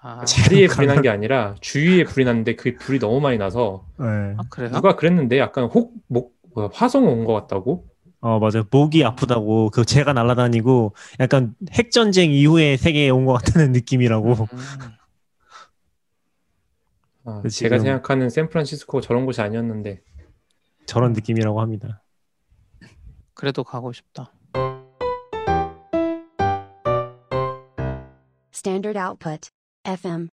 아, 자리에 불이 난 게 아니라 주위에 불이 났는데 그 불이 너무 많이 나서 네. 아, 그래요? 누가 그랬는데 약간 혹, 목, 뭐야, 화성 온 것 같다고? 어 맞아요. 목이 아프다고 그 재가 날아다니고 약간 핵 전쟁 이후의 세계에 온 것 같다는 느낌이라고. 음, 아, 그 제가 생각하는 샌프란시스코가 저런 곳이 아니었는데 저런 느낌이라고 합니다. 그래도 가고 싶다. Standard output. FM.